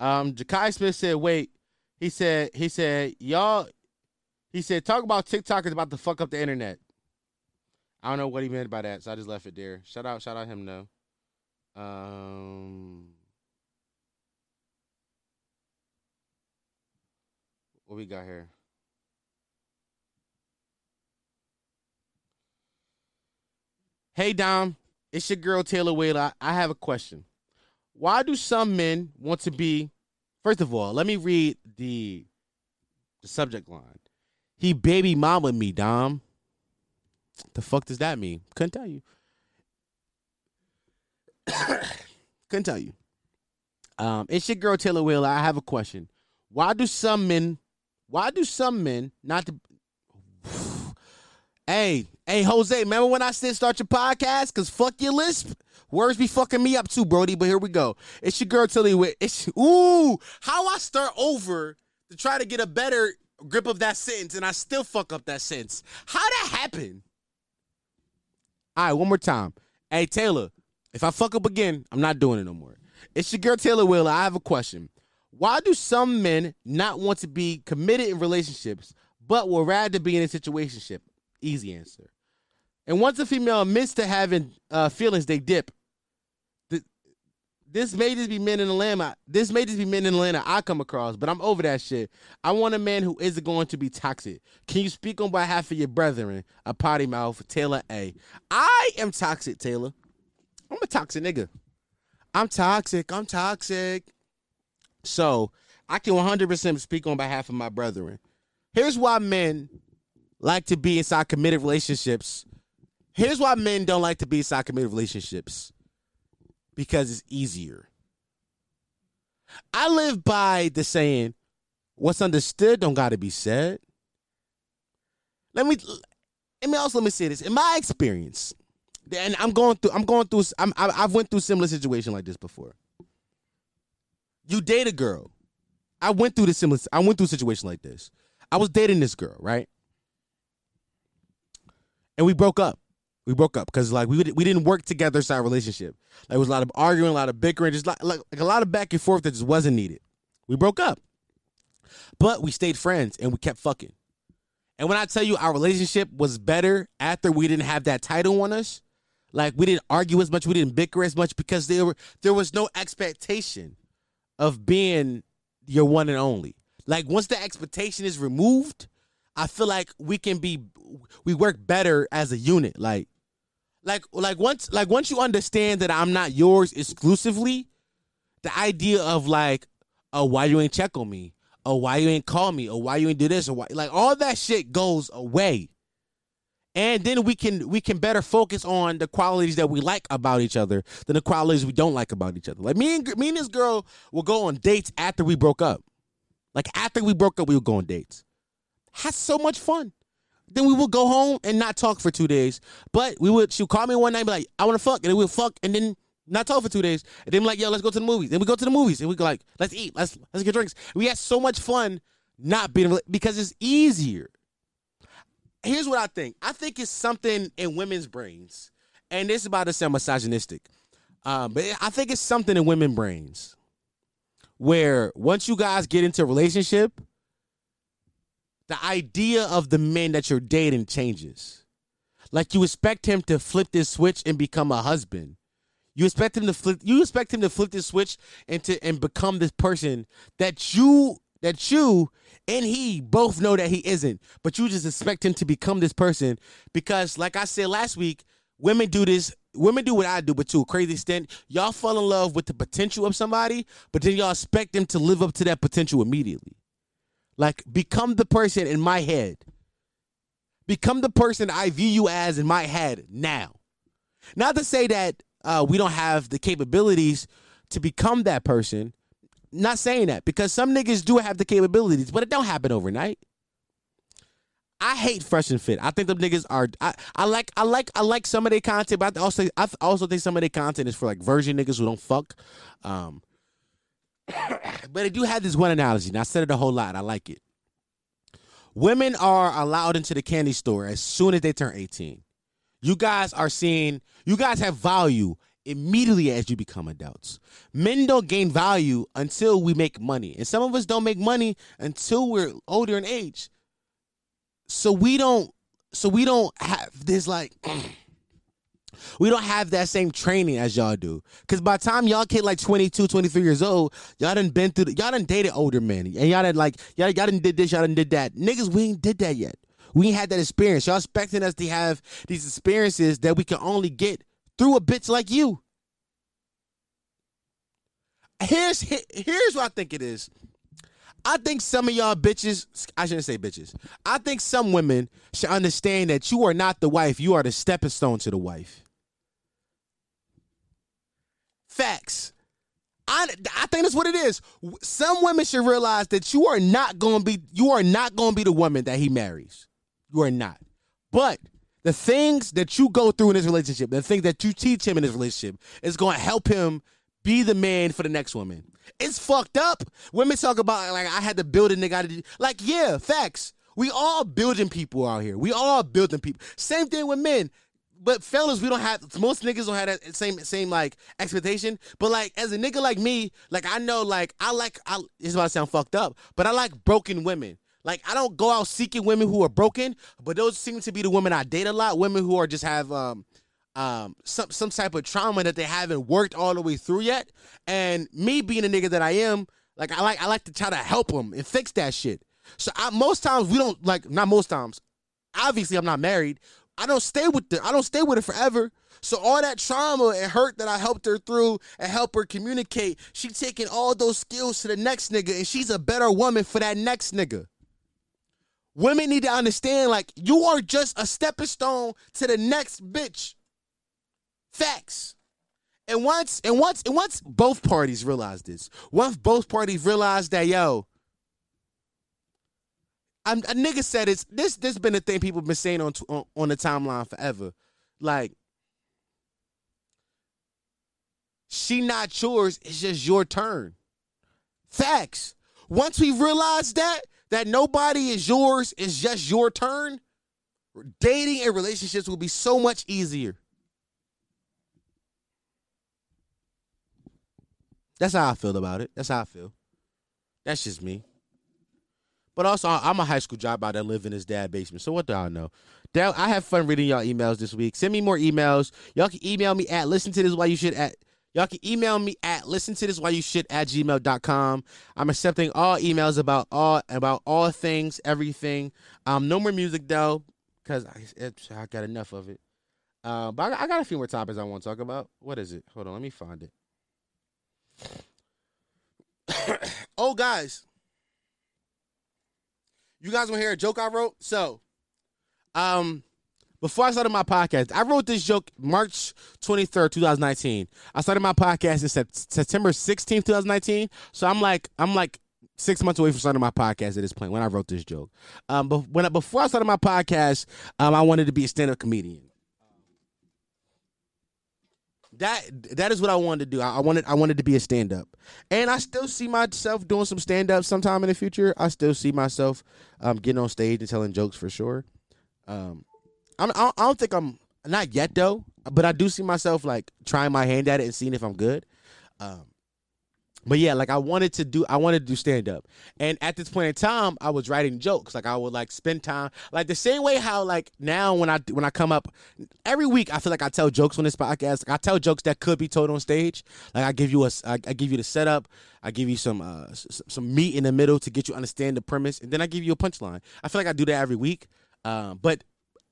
Um, Jakai Smith said, "Wait." He said, "He said, y'all." He said, "Talk about TikTok is about to fuck up the internet." I don't know what he meant by that, so I just left it there. Shout out, shout out him though. Um, what we got here? Hey Dom, it's your girl Taylor Whaler. I have a question. Why do some men want to be? First of all, let me read the the subject line. He baby mama me, Dom. The fuck does that mean? Couldn't tell you. (coughs) Couldn't tell you. Um, it's your girl Taylor Wheeler. I have a question. Why do some men? Why do some men not to? (sighs) hey, hey, Jose. Remember when I said start your podcast? Cause fuck your lisp. Words be fucking me up too, Brody. But here we go. It's your girl Tilly with it's ooh, how I start over to try to get a better grip of that sentence and I still fuck up that sentence. How'd that happen? All right, one more time. Hey Taylor, if I fuck up again, I'm not doing it no more. It's your girl Taylor Wheeler. I have a question. Why do some men not want to be committed in relationships, but will rather be in a situationship? Easy answer. And once a female admits to having uh, feelings, they dip this may just be men in Atlanta. This may just be men in Atlanta I come across, but I'm over that shit. I want a man who isn't going to be toxic. Can you speak on behalf of your brethren? A potty mouth, Taylor A. I am toxic, Taylor. I'm a toxic nigga. I'm toxic. I'm toxic. So I can 100% speak on behalf of my brethren. Here's why men like to be inside committed relationships. Here's why men don't like to be inside committed relationships because it's easier. I live by the saying, what's understood don't got to be said. Let me let me also let me say this. In my experience, and I'm going through I'm going through I'm I've went through similar situation like this before. You date a girl. I went through the similar I went through a situation like this. I was dating this girl, right? And we broke up. We broke up because like we we didn't work together inside relationship. Like, there was a lot of arguing, a lot of bickering, just like, like like a lot of back and forth that just wasn't needed. We broke up, but we stayed friends and we kept fucking. And when I tell you our relationship was better after we didn't have that title on us, like we didn't argue as much, we didn't bicker as much because there were there was no expectation of being your one and only. Like once the expectation is removed, I feel like we can be we work better as a unit. Like like like once like once you understand that I'm not yours exclusively, the idea of like, oh, why you ain't check on me? Oh, why you ain't call me? Or why you ain't do this? Or why like all that shit goes away. And then we can we can better focus on the qualities that we like about each other than the qualities we don't like about each other. Like me and me and this girl will go on dates after we broke up. Like after we broke up, we would go on dates. Had so much fun. Then we would go home and not talk for two days. But we would she would call me one night and be like, I wanna fuck, and then we'll fuck and then not talk for two days. And then be like, yo, let's go to the movies. Then we go to the movies and we go like, let's eat, let's let's get drinks. We had so much fun not being because it's easier. Here's what I think. I think it's something in women's brains, and this is about to sound misogynistic. Um, but I think it's something in women brains where once you guys get into a relationship, the idea of the man that you're dating changes. Like you expect him to flip this switch and become a husband. You expect him to flip you expect him to flip this switch and to and become this person that you that you and he both know that he isn't, but you just expect him to become this person because like I said last week, women do this women do what I do, but to a crazy extent, y'all fall in love with the potential of somebody, but then y'all expect them to live up to that potential immediately. Like, become the person in my head. Become the person I view you as in my head now. Not to say that uh, we don't have the capabilities to become that person. Not saying that because some niggas do have the capabilities, but it don't happen overnight. I hate fresh and fit. I think them niggas are. I, I like I like I like some of their content, but I also I also think some of their content is for like virgin niggas who don't fuck. Um, (coughs) but I do have this one analogy, and I said it a whole lot. I like it. Women are allowed into the candy store as soon as they turn eighteen. You guys are seeing. You guys have value immediately as you become adults. Men don't gain value until we make money, and some of us don't make money until we're older in age so we don't so we don't have this like (coughs) we don't have that same training as y'all do. Cause by the time y'all get like 22, 23 years old, y'all done been through the, y'all done dated older men. And y'all done like y'all, y'all done did this, y'all done did that. Niggas, we ain't did that yet. We ain't had that experience. Y'all expecting us to have these experiences that we can only get through a bitch like you. Here's here's what I think it is. I think some of y'all bitches, I shouldn't say bitches. I think some women should understand that you are not the wife, you are the stepping stone to the wife. Facts. I, I think that's what it is. Some women should realize that you are not going to be you are not to be the woman that he marries. You are not. But the things that you go through in this relationship, the things that you teach him in this relationship is going to help him be the man for the next woman. It's fucked up. Women talk about like I had to build a nigga. Like yeah, facts. We all building people out here. We all building people. Same thing with men. But fellas, we don't have most niggas don't have that same same like expectation. But like as a nigga like me, like I know like I like I it's about sound fucked up, but I like broken women. Like I don't go out seeking women who are broken, but those seem to be the women I date a lot. Women who are just have um um, some some type of trauma that they haven't worked all the way through yet. And me being a nigga that I am, like I like I like to try to help them and fix that shit. So I, most times we don't like not most times. Obviously, I'm not married. I don't stay with the I don't stay with her forever. So all that trauma and hurt that I helped her through and help her communicate, she taking all those skills to the next nigga, and she's a better woman for that next nigga. Women need to understand, like, you are just a stepping stone to the next bitch. Facts. And once and once and once both parties realize this, once both parties realize that yo, I'm, a nigga said it's this. This been a thing people been saying on, on on the timeline forever. Like, she not yours. It's just your turn. Facts. Once we realize that that nobody is yours, it's just your turn. Dating and relationships will be so much easier. That's how I feel about it. That's how I feel. That's just me. But also, I'm a high school dropout that live in his dad basement. So what do I know? Dad, I have fun reading y'all emails this week. Send me more emails. Y'all can email me at listen to this while you should at y'all can email me at listen to this while you should at gmail.com. I'm accepting all emails about all about all things, everything. Um, no more music though, because I, I got enough of it. Uh, but I, I got a few more topics I want to talk about. What is it? Hold on, let me find it. (coughs) oh, guys. You guys want to hear a joke I wrote? So, um, before I started my podcast, I wrote this joke March 23rd, 2019. I started my podcast in September 16th, 2019. So I'm like, I'm like six months away from starting my podcast at this point when I wrote this joke. Um, but when I, before I started my podcast, um, I wanted to be a stand-up comedian that that is what I wanted to do. I, I wanted I wanted to be a stand up, and I still see myself doing some stand up sometime in the future. I still see myself um, getting on stage and telling jokes for sure. Um, I'm, I don't think I'm not yet though. but I do see myself like trying my hand at it and seeing if I'm good. Um, but yeah, like I wanted to do, I wanted to do stand up, and at this point in time, I was writing jokes. Like I would like spend time, like the same way how like now when I when I come up every week, I feel like I tell jokes on this podcast. Like I tell jokes that could be told on stage. Like I give you a, I, I give you the setup, I give you some uh some meat in the middle to get you understand the premise, and then I give you a punchline. I feel like I do that every week. Um, but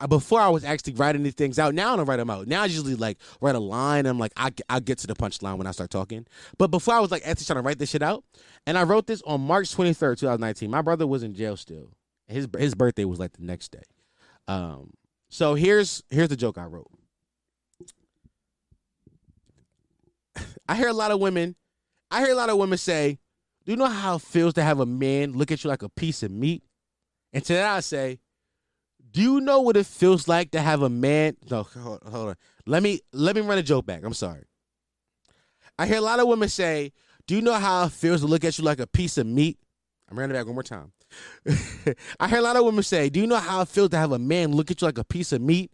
before I was actually writing these things out. Now I don't write them out. Now I usually like write a line. I'm like, I I get to the punchline when I start talking. But before I was like actually trying to write this shit out, and I wrote this on March 23rd, 2019. My brother was in jail still. His his birthday was like the next day. Um, so here's here's the joke I wrote. (laughs) I hear a lot of women. I hear a lot of women say, "Do you know how it feels to have a man look at you like a piece of meat?" And to that I say, do you know what it feels like to have a man? No, hold, hold on. Let me let me run a joke back. I'm sorry. I hear a lot of women say, "Do you know how it feels to look at you like a piece of meat?" I'm running back one more time. (laughs) I hear a lot of women say, "Do you know how it feels to have a man look at you like a piece of meat?"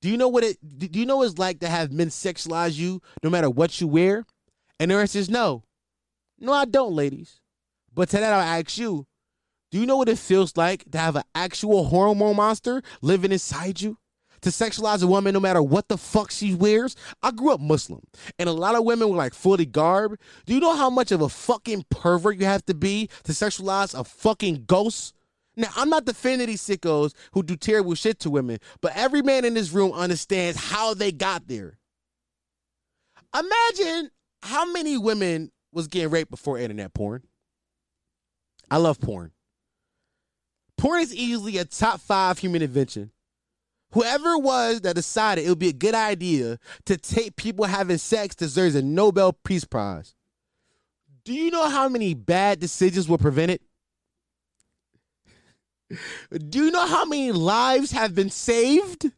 Do you know what it? Do you know what it's like to have men sexualize you no matter what you wear? And the answer is no. No, I don't, ladies. But to that, I'll ask you: do you know what it feels like to have an actual hormone monster living inside you? To sexualize a woman no matter what the fuck she wears? I grew up Muslim, and a lot of women were like fully garbed. Do you know how much of a fucking pervert you have to be to sexualize a fucking ghost? Now, I'm not defending these sickos who do terrible shit to women, but every man in this room understands how they got there. Imagine how many women was getting raped before internet porn. I love porn. Porn is easily a top five human invention. Whoever it was that decided it would be a good idea to take people having sex deserves a Nobel Peace Prize. Do you know how many bad decisions were prevented? Do you know how many lives have been saved?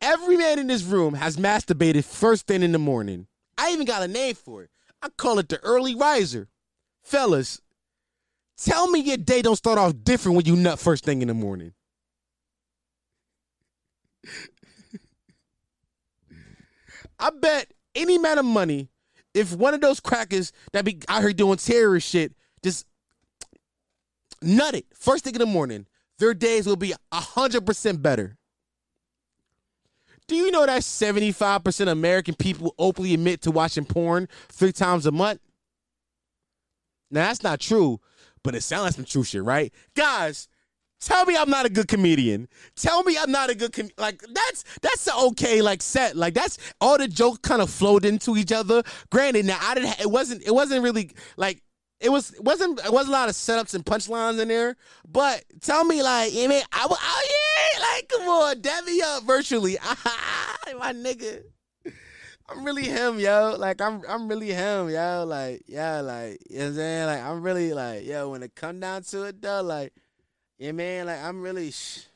Every man in this room has masturbated first thing in the morning. I even got a name for it. I call it the early riser. Fellas, Tell me your day don't start off different when you nut first thing in the morning. (laughs) I bet any amount of money, if one of those crackers that be out here doing terrorist shit just nut it first thing in the morning, their days will be hundred percent better. Do you know that 75% of American people openly admit to watching porn three times a month? Now that's not true, but it sounds like some true shit, right? Guys, tell me I'm not a good comedian. Tell me I'm not a good com- like that's that's the okay like set. Like that's all the jokes kind of flowed into each other. Granted, now I didn't it wasn't it wasn't really like it was it wasn't it wasn't a lot of setups and punchlines in there. But tell me like, I mean, I, oh yeah, like come on, dab me up virtually. (laughs) My nigga. I'm really him, yo. Like I'm I'm really him, yo. Like, yeah, like you know what I'm saying? Like I'm really like, yo, when it come down to it though, like, yeah, man, like I'm really sh-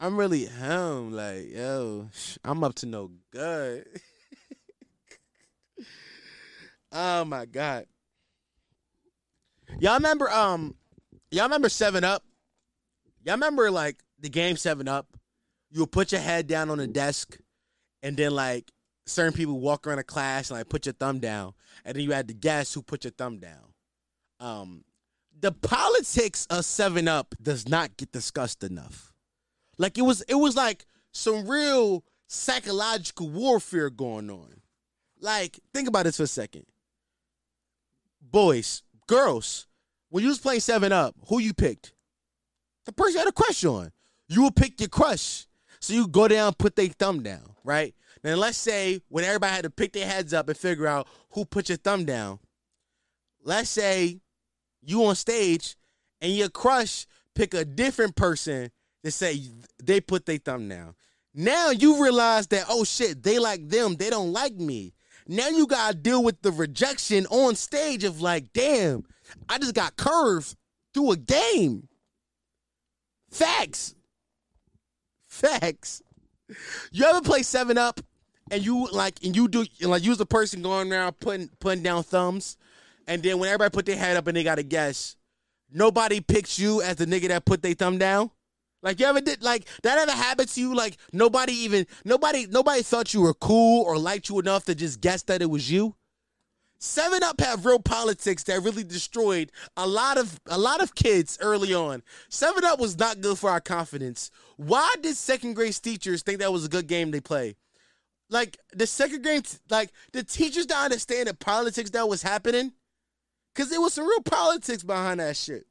I'm really him, like, yo, sh- I'm up to no good. (laughs) oh my god. Y'all remember um y'all remember 7 Up? Y'all remember like the game 7 Up? You would put your head down on the desk and then like certain people walk around a class and like put your thumb down, and then you had to guess who put your thumb down. Um, the politics of Seven Up does not get discussed enough. Like it was, it was like some real psychological warfare going on. Like, think about this for a second. Boys, girls, when you was playing Seven Up, who you picked? The person you had a crush on. You would pick your crush. So you go down, put their thumb down, right? Then let's say when everybody had to pick their heads up and figure out who put your thumb down. Let's say you on stage and your crush pick a different person to say they put their thumb down. Now you realize that oh shit, they like them, they don't like me. Now you gotta deal with the rejection on stage of like, damn, I just got curved through a game. Facts. Facts. You ever play Seven Up and you like and you do like use the person going around putting putting down thumbs, and then when everybody put their head up and they got to guess, nobody picks you as the nigga that put their thumb down. Like you ever did like that ever happened to you? Like nobody even nobody nobody thought you were cool or liked you enough to just guess that it was you. Seven Up have real politics that really destroyed a lot of a lot of kids early on. Seven Up was not good for our confidence. Why did second grade teachers think that was a good game they play? Like the second grade, like the teachers don't understand the politics that was happening, cause there was some real politics behind that shit.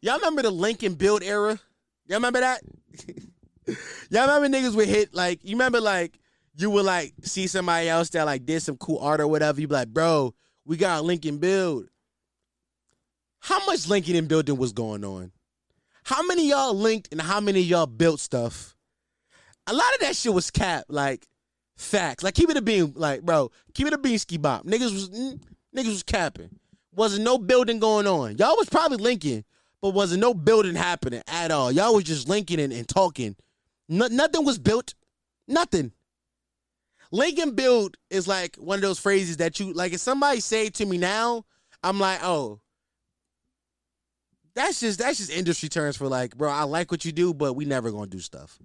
Y'all remember the Lincoln Build era? Y'all remember that? (laughs) Y'all remember niggas would hit like you remember like you would like see somebody else that like did some cool art or whatever. You be like, bro, we got Lincoln Build. How much Lincoln and building was going on? How many y'all linked and how many y'all built stuff? A lot of that shit was cap, like facts. Like keep it a beam, like bro, keep it a bean ski bop. Niggas was niggas was capping. Wasn't no building going on. Y'all was probably linking, but wasn't no building happening at all. Y'all was just linking and, and talking. No, nothing was built. Nothing. Lincoln build is like one of those phrases that you like. If somebody say to me now, I'm like, oh, that's just that's just industry terms for like, bro. I like what you do, but we never gonna do stuff.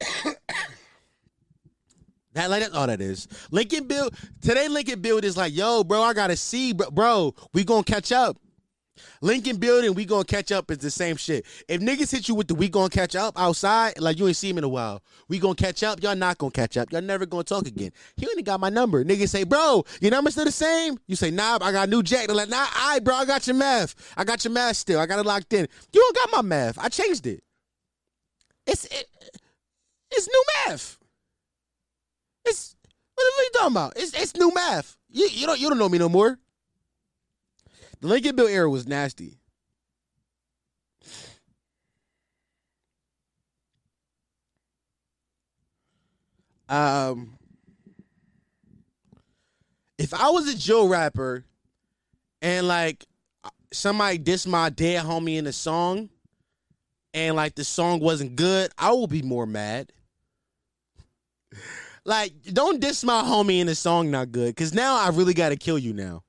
(coughs) that like that's all that is. Lincoln build today. Lincoln build is like, yo, bro. I gotta see, bro. bro we gonna catch up. Lincoln building, we gonna catch up is the same shit. If niggas hit you with the we gonna catch up outside, like you ain't seen him in a while, we gonna catch up, y'all not gonna catch up. Y'all never gonna talk again. He only got my number. Niggas say, bro, your number still the same? You say, nah, I got new jack. They're like, nah, I bro, I got your math. I got your math still. I got it locked in. You don't got my math. I changed it. It's it, it's new math. It's what are you talking about? It's it's new math. You you don't you don't know me no more. The Lincoln Bill era was nasty. Um, if I was a Joe rapper and like somebody dissed my dead homie in a song and like the song wasn't good, I would be more mad. Like, don't diss my homie in a song not good, cause now I really gotta kill you now.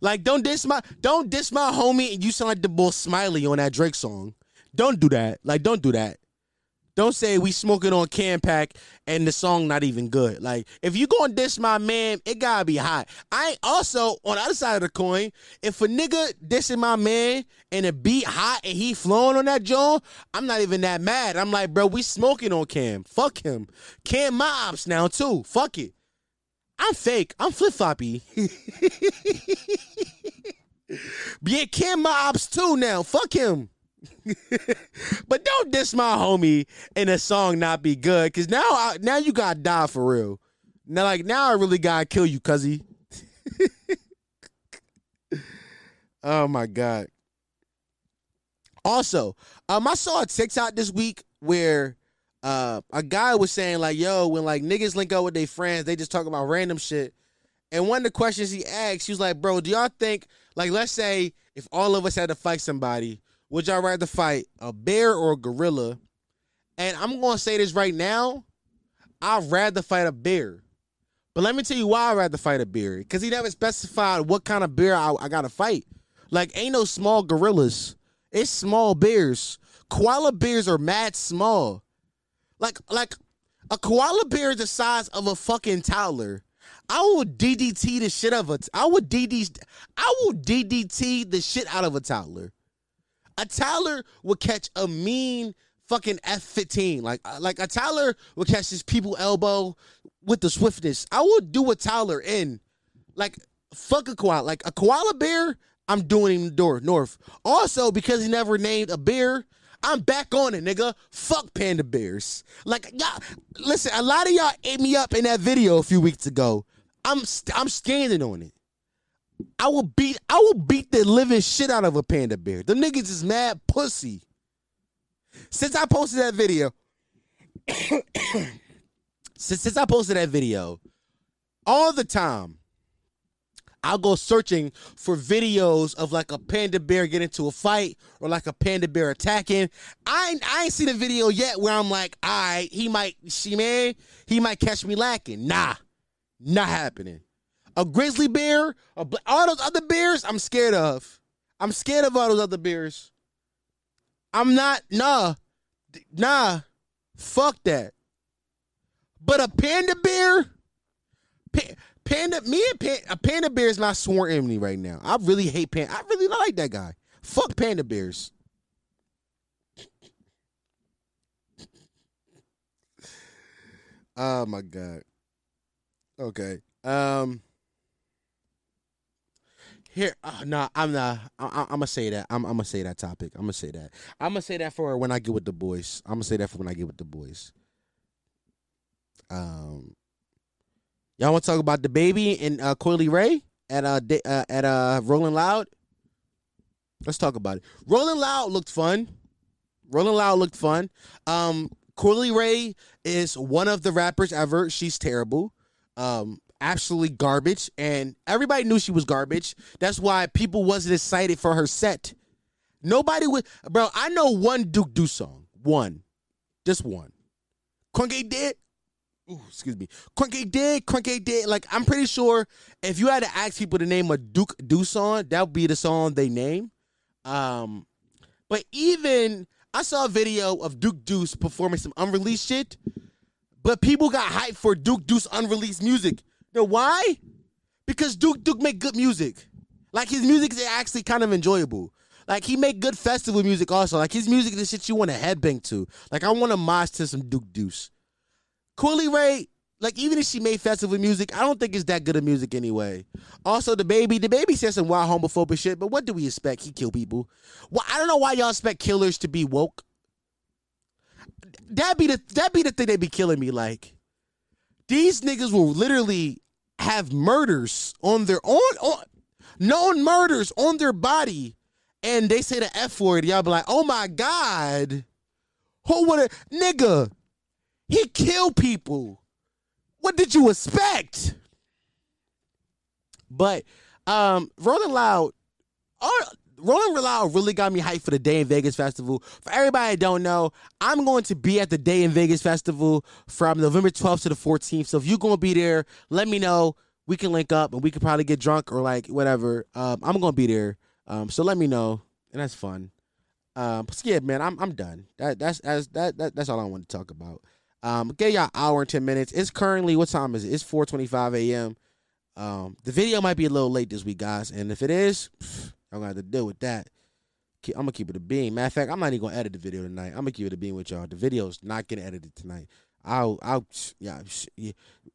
Like, don't diss my don't diss my homie and you sound like the bull Smiley on that Drake song. Don't do that. Like, don't do that. Don't say we smoking on can pack and the song not even good. Like, if you gonna diss my man, it gotta be hot. I also on the other side of the coin, if a nigga dissing my man and it beat hot and he flowing on that joint, I'm not even that mad. I'm like, bro, we smoking on Cam. Fuck him. Cam my ops now too. Fuck it. I'm fake. I'm flip floppy. (laughs) yeah, Kim my ops too now. Fuck him. (laughs) but don't diss my homie and a song not be good, cause now I, now you gotta die for real. Now like now I really gotta kill you, cuzzy. (laughs) oh my god. Also, um, I saw a TikTok this week where uh, a guy was saying like, "Yo, when like niggas link up with their friends, they just talk about random shit." And one of the questions he asked, he was like, "Bro, do y'all think like let's say if all of us had to fight somebody, would y'all rather fight a bear or a gorilla?" And I'm gonna say this right now, I'd rather fight a bear. But let me tell you why I'd rather fight a bear. Because he never specified what kind of bear I, I gotta fight. Like, ain't no small gorillas. It's small bears. Koala bears are mad small. Like like a koala bear is the size of a fucking toddler. I would DDT the shit of a. I would DD. I will DDT the shit out of a toddler. A toddler would catch a mean fucking F fifteen. Like uh, like a toddler would catch his people elbow with the swiftness. I would do a toddler in. Like fuck a koala. Like a koala bear. I'm doing him door north. Also because he never named a bear. I'm back on it, nigga. Fuck panda bears. Like y'all, listen. A lot of y'all ate me up in that video a few weeks ago. I'm st- I'm standing on it. I will beat I will beat the living shit out of a panda bear. The niggas is mad pussy. Since I posted that video, (coughs) since, since I posted that video, all the time I'll go searching for videos of like a panda bear get into a fight or like a panda bear attacking. I I ain't seen a video yet where I'm like, all right, he might, she man, he might catch me lacking. Nah, not happening. A grizzly bear, a, all those other bears, I'm scared of. I'm scared of all those other bears. I'm not nah. Nah. Fuck that. But a panda bear, pa- panda, me and panda, a panda bear is not sworn enemy right now. I really hate panda. I really like that guy. Fuck panda bears. Oh my god. Okay. Um. Here, uh, nah, I'm not. I, am gonna say that. I'm, I'm, gonna say that topic. I'm gonna say that. I'm gonna say that for when I get with the boys. I'm gonna say that for when I get with the boys. Um, y'all want to talk about DaBaby and uh, Coi Leray at uh, uh at uh Rolling Loud? Let's talk about it. Rolling Loud looked fun. Rolling Loud looked fun. Um, Coi Leray is one of the rappers ever. She's terrible. Um, absolutely garbage, and everybody knew she was garbage. That's why people wasn't excited for her set. Nobody would, bro. I know one Duke Deuce song, one, just one. Crunk dead. Ooh, excuse me. Crunk dead. Crunk dead. Like I'm pretty sure if you had to ask people to name a Duke Deuce song, that would be the song they name. Um, but even I saw a video of Duke Deuce performing some unreleased shit, but people got hyped for Duke Deuce unreleased music. You know why? Because Duke Deuce make good music. Like his music is actually kind of enjoyable. Like he make good festival music also. Like his music is the shit you want to headbang to. Like I want to mosh to some Duke Deuce. Coi Ray, like even if she made festival music, I don't think it's that good of music anyway. Also, DaBaby, the baby said some wild homophobic shit, but what do we expect? He kill people. Well, I don't know why y'all expect killers to be woke. That be the that be the thing they be killing me like. These niggas will literally have murders on their own on known murders on their body, and they say the F word. Y'all be like, oh my God. Who would a nigga? He killed people. What did you expect? But um Rolling Loud, Rolling Loud really got me hyped for the Day N Vegas Festival. For everybody don't know, I'm going to be at the Day N Vegas Festival from November 12th to the 14th. So if you're going to be there, let me know. We can link up and we can probably get drunk or like whatever. Um, I'm going to be there. Um, so let me know. And that's fun. Um, yeah, man, I'm I'm done. That that's that's that, that that's all I want to talk about. Um, get y'all hour and ten minutes. It's currently what time is it? It's 4:25 a.m. Um, the video might be a little late this week, guys, and if it is, (sighs) I'm gonna have to deal with that. I'm gonna keep it a beam. Matter of fact, I'm not even gonna edit the video tonight. I'm gonna keep it a beam with y'all. The video's not getting edited tonight. I'll, I'll, (sniffs) yeah,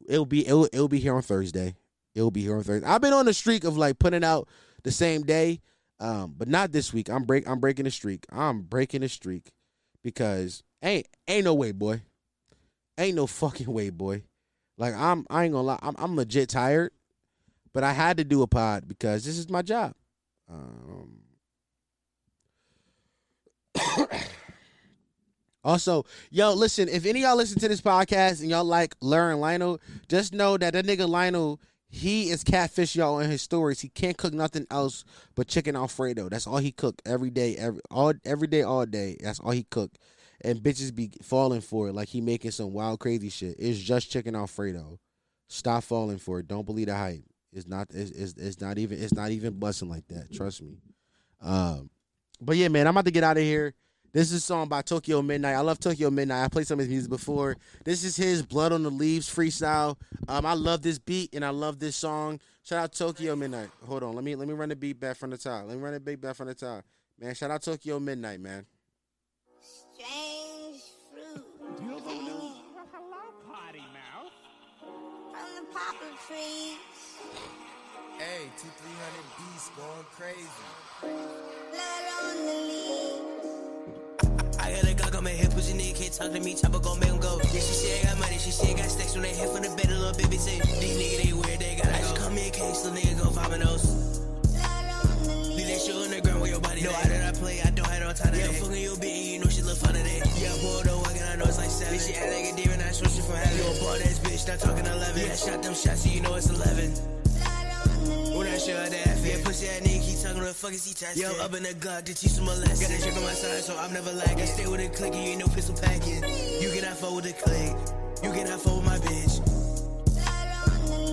it'll be, it'll, it'll be here on Thursday. It'll be here on Thursday. I've been on the streak of like putting out the same day, um, but not this week. I'm break, I'm breaking the streak. I'm breaking the streak because ain't, ain't no way, boy. Ain't no fucking way, boy. Like I'm, I ain't gonna lie. I'm, I'm legit tired, but I had to do a pod because this is my job. Um, (coughs) also, yo, listen, if any y'all listen to this podcast and y'all like Learn Lionel, just know that that nigga Lionel, he is catfish y'all in his stories. He can't cook nothing else but chicken alfredo. That's all he cook every day, every all every day, all day. That's all he cook. And bitches be falling for it like he making some wild crazy shit. It's just chicken alfredo. Stop falling for it. Don't believe the hype. It's not. It's, it's, it's not even. It's not even busting like that. Trust me. Um, but yeah, man, I'm about to get out of here. This is a song by Tokyo Midnight. I love Tokyo Midnight. I played some of his music before. This is his Blood on the Leaves freestyle. Um, I love this beat and I love this song. Shout out Tokyo Midnight. Hold on, let me let me run the beat back from the top. Let me run the beat back from the top. Man, shout out Tokyo Midnight, man. Strange fruit. Hello, potty mouth. From the poplar tree. Hey, two three hundred beasts going crazy. Blood on the leaves. I got a Glock on my hip, pussy nigga can't talk to me, chopper gon' make him go. Yeah, she said I got money, she said got stacks on their head for the bed, a little baby say, these niggas they weird, they gotta go. Call me a case, little nigga go five nose. Oh. Leave that shit on the ground where your body No, I did not play, I don't have no time to Yeah, fucking your bitch, you know she look fun today. Yeah, boy, don't walk and I know it's like seven. Bitch, she act like a demon, I switch it from heaven. You a bald ass bitch, not talking 11. Yeah, I shot them shots, so you know it's 11. When I show that Yeah, pussy that nigga keep talking, what the fuck is he testing? Yo, up in the Glock to teach him a lesson. Got a trick on my side, so I'm never lagging. Stay with a click, you ain't no pistol packing. You cannot fuck with the click. You cannot fuck with my bitch.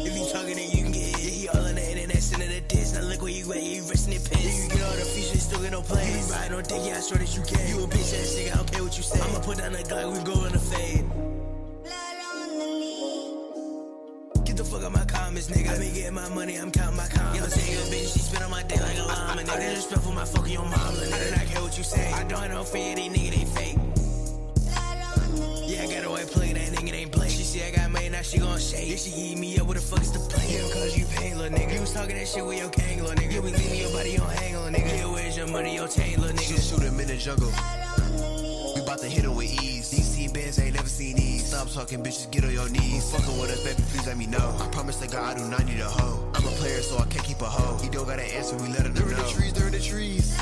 If you talking, then you can get it. He all in the internet, sending a diss. Now look where you at, you resting in piss. You get all the features, still get no place. You ride on dick, yeah, I sure that you can. You a bitch ass nigga, I don't care what you say. I'ma put down the Glock, we go in the fade. Get the fuck out my comments, nigga. I been getting my money, I'm counting my comments. Yo, say your bitch, she spit on my dick like a llama, nigga. I disrespectful my fucking your mama, nigga. I do not care what you say. I don't have no fear, they nigga, they fake. Yeah, I got a white plug, that nigga ain't play. She see I got money, now she gon' shake. Yeah, she eat me up, what the fuck is the play? Yeah, cause you pain, little nigga. You was talking that shit with your gang, little nigga. You be leaving your body on hang, little nigga. Yeah, where's your money, your chain, little nigga? Shoot, shoot him in the jungle. We bout to hit him with ease. These team bands ain't never seen these. Stop talking, bitches, get on your knees. Fucking with us, baby, please let me know. I promise to God I do not need a hoe. I'm a player, so I can't keep a hoe. He don't got an answer, we let him know. During the trees, during the trees.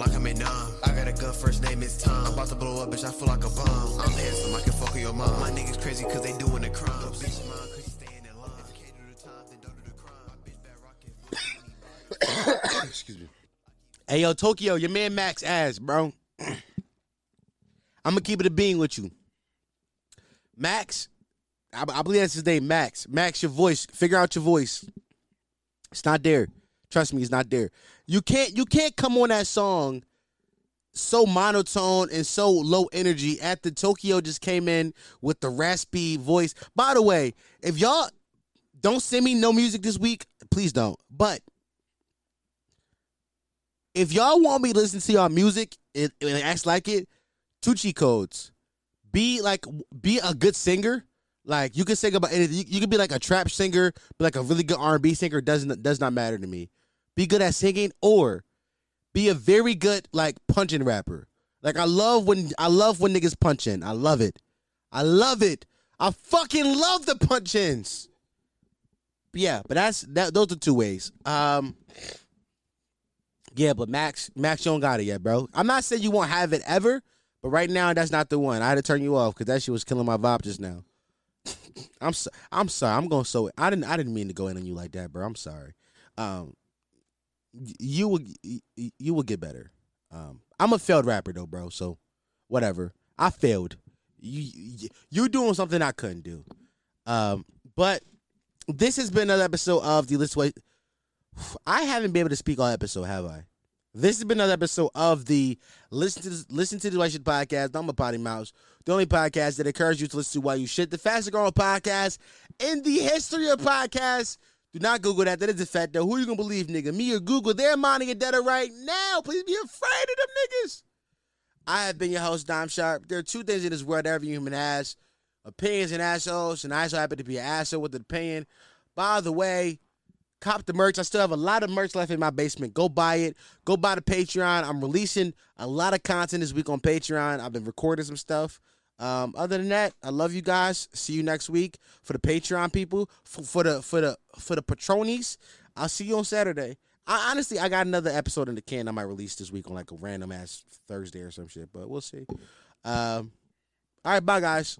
Bitch, like I'm in numb. I got a gun, first name is Tom. I'm about to blow up, bitch, I feel like a bomb. I'm handsome, I can fuck with your mom. My niggas crazy cause they doing the crime. No bitch mine cause you staying in line. If you can't do the time, then don't do the crime. My bitch bad rockin'. (coughs) Excuse me. Hey yo, Tokyo, your man Max ass, bro. (coughs) I'm gonna keep it a being with you. Max, I, I believe that's his name, Max. Max, your voice. Figure out your voice. It's not there. Trust me, it's not there. You can't you can't come on that song so monotone and so low energy after Tokyo just came in with the raspy voice. By the way, if y'all don't send me no music this week, please don't. But if y'all want me to listen to y'all music and, and acts like it, Tucci codes. Be like be a good singer. Like you can sing about anything. You, you can be like a trap singer, but like a really good R and B singer doesn't does not matter to me. Be good at singing or be a very good like punching rapper. Like I love when I love when niggas punching. I love it. I love it. I fucking love the punch-ins. But yeah, but that's that. Those are two ways. Um, yeah, but Max, Max, you don't got it yet, bro. I'm not saying you won't have it ever, but right now that's not the one. I had to turn you off because that shit was killing my vibe just now. (laughs) I'm so, I'm sorry. I'm going to so I didn't I didn't mean to go in on you like that, bro. I'm sorry. Um, you will you will get better. Um, I'm a failed rapper though, bro. So whatever. I failed. You you, doing something I couldn't do. Um, but this has been another episode of the List Way. (sighs) I haven't been able to speak all episode, have I? This has been another episode of the Listen to Listen to the White Shit podcast. I'm a potty mouse, the only podcast that encourages you to listen to why you shit. The fastest growing podcast in the history of podcasts. Do not Google that. That is a fact, though. Who are you gonna believe, nigga? Me or Google? They're minding a debtor right now. Please be afraid of them niggas. I have been your host, Dom Sharp. There are two things in this world every human has opinions and assholes, and I also happen to be an asshole with an opinion. By the way, cop the merch. I still have a lot of merch left in my basement. Go buy it. Go buy the Patreon. I'm releasing a lot of content this week on Patreon. I've been recording some stuff. Um, other than that, I love you guys. See you next week for the Patreon people. For, for the for the for the patronies, I'll see you on Saturday. I honestly, I got another episode in the can. I might release this week on like a random ass Thursday or some shit, but we'll see. Um, all right, bye guys.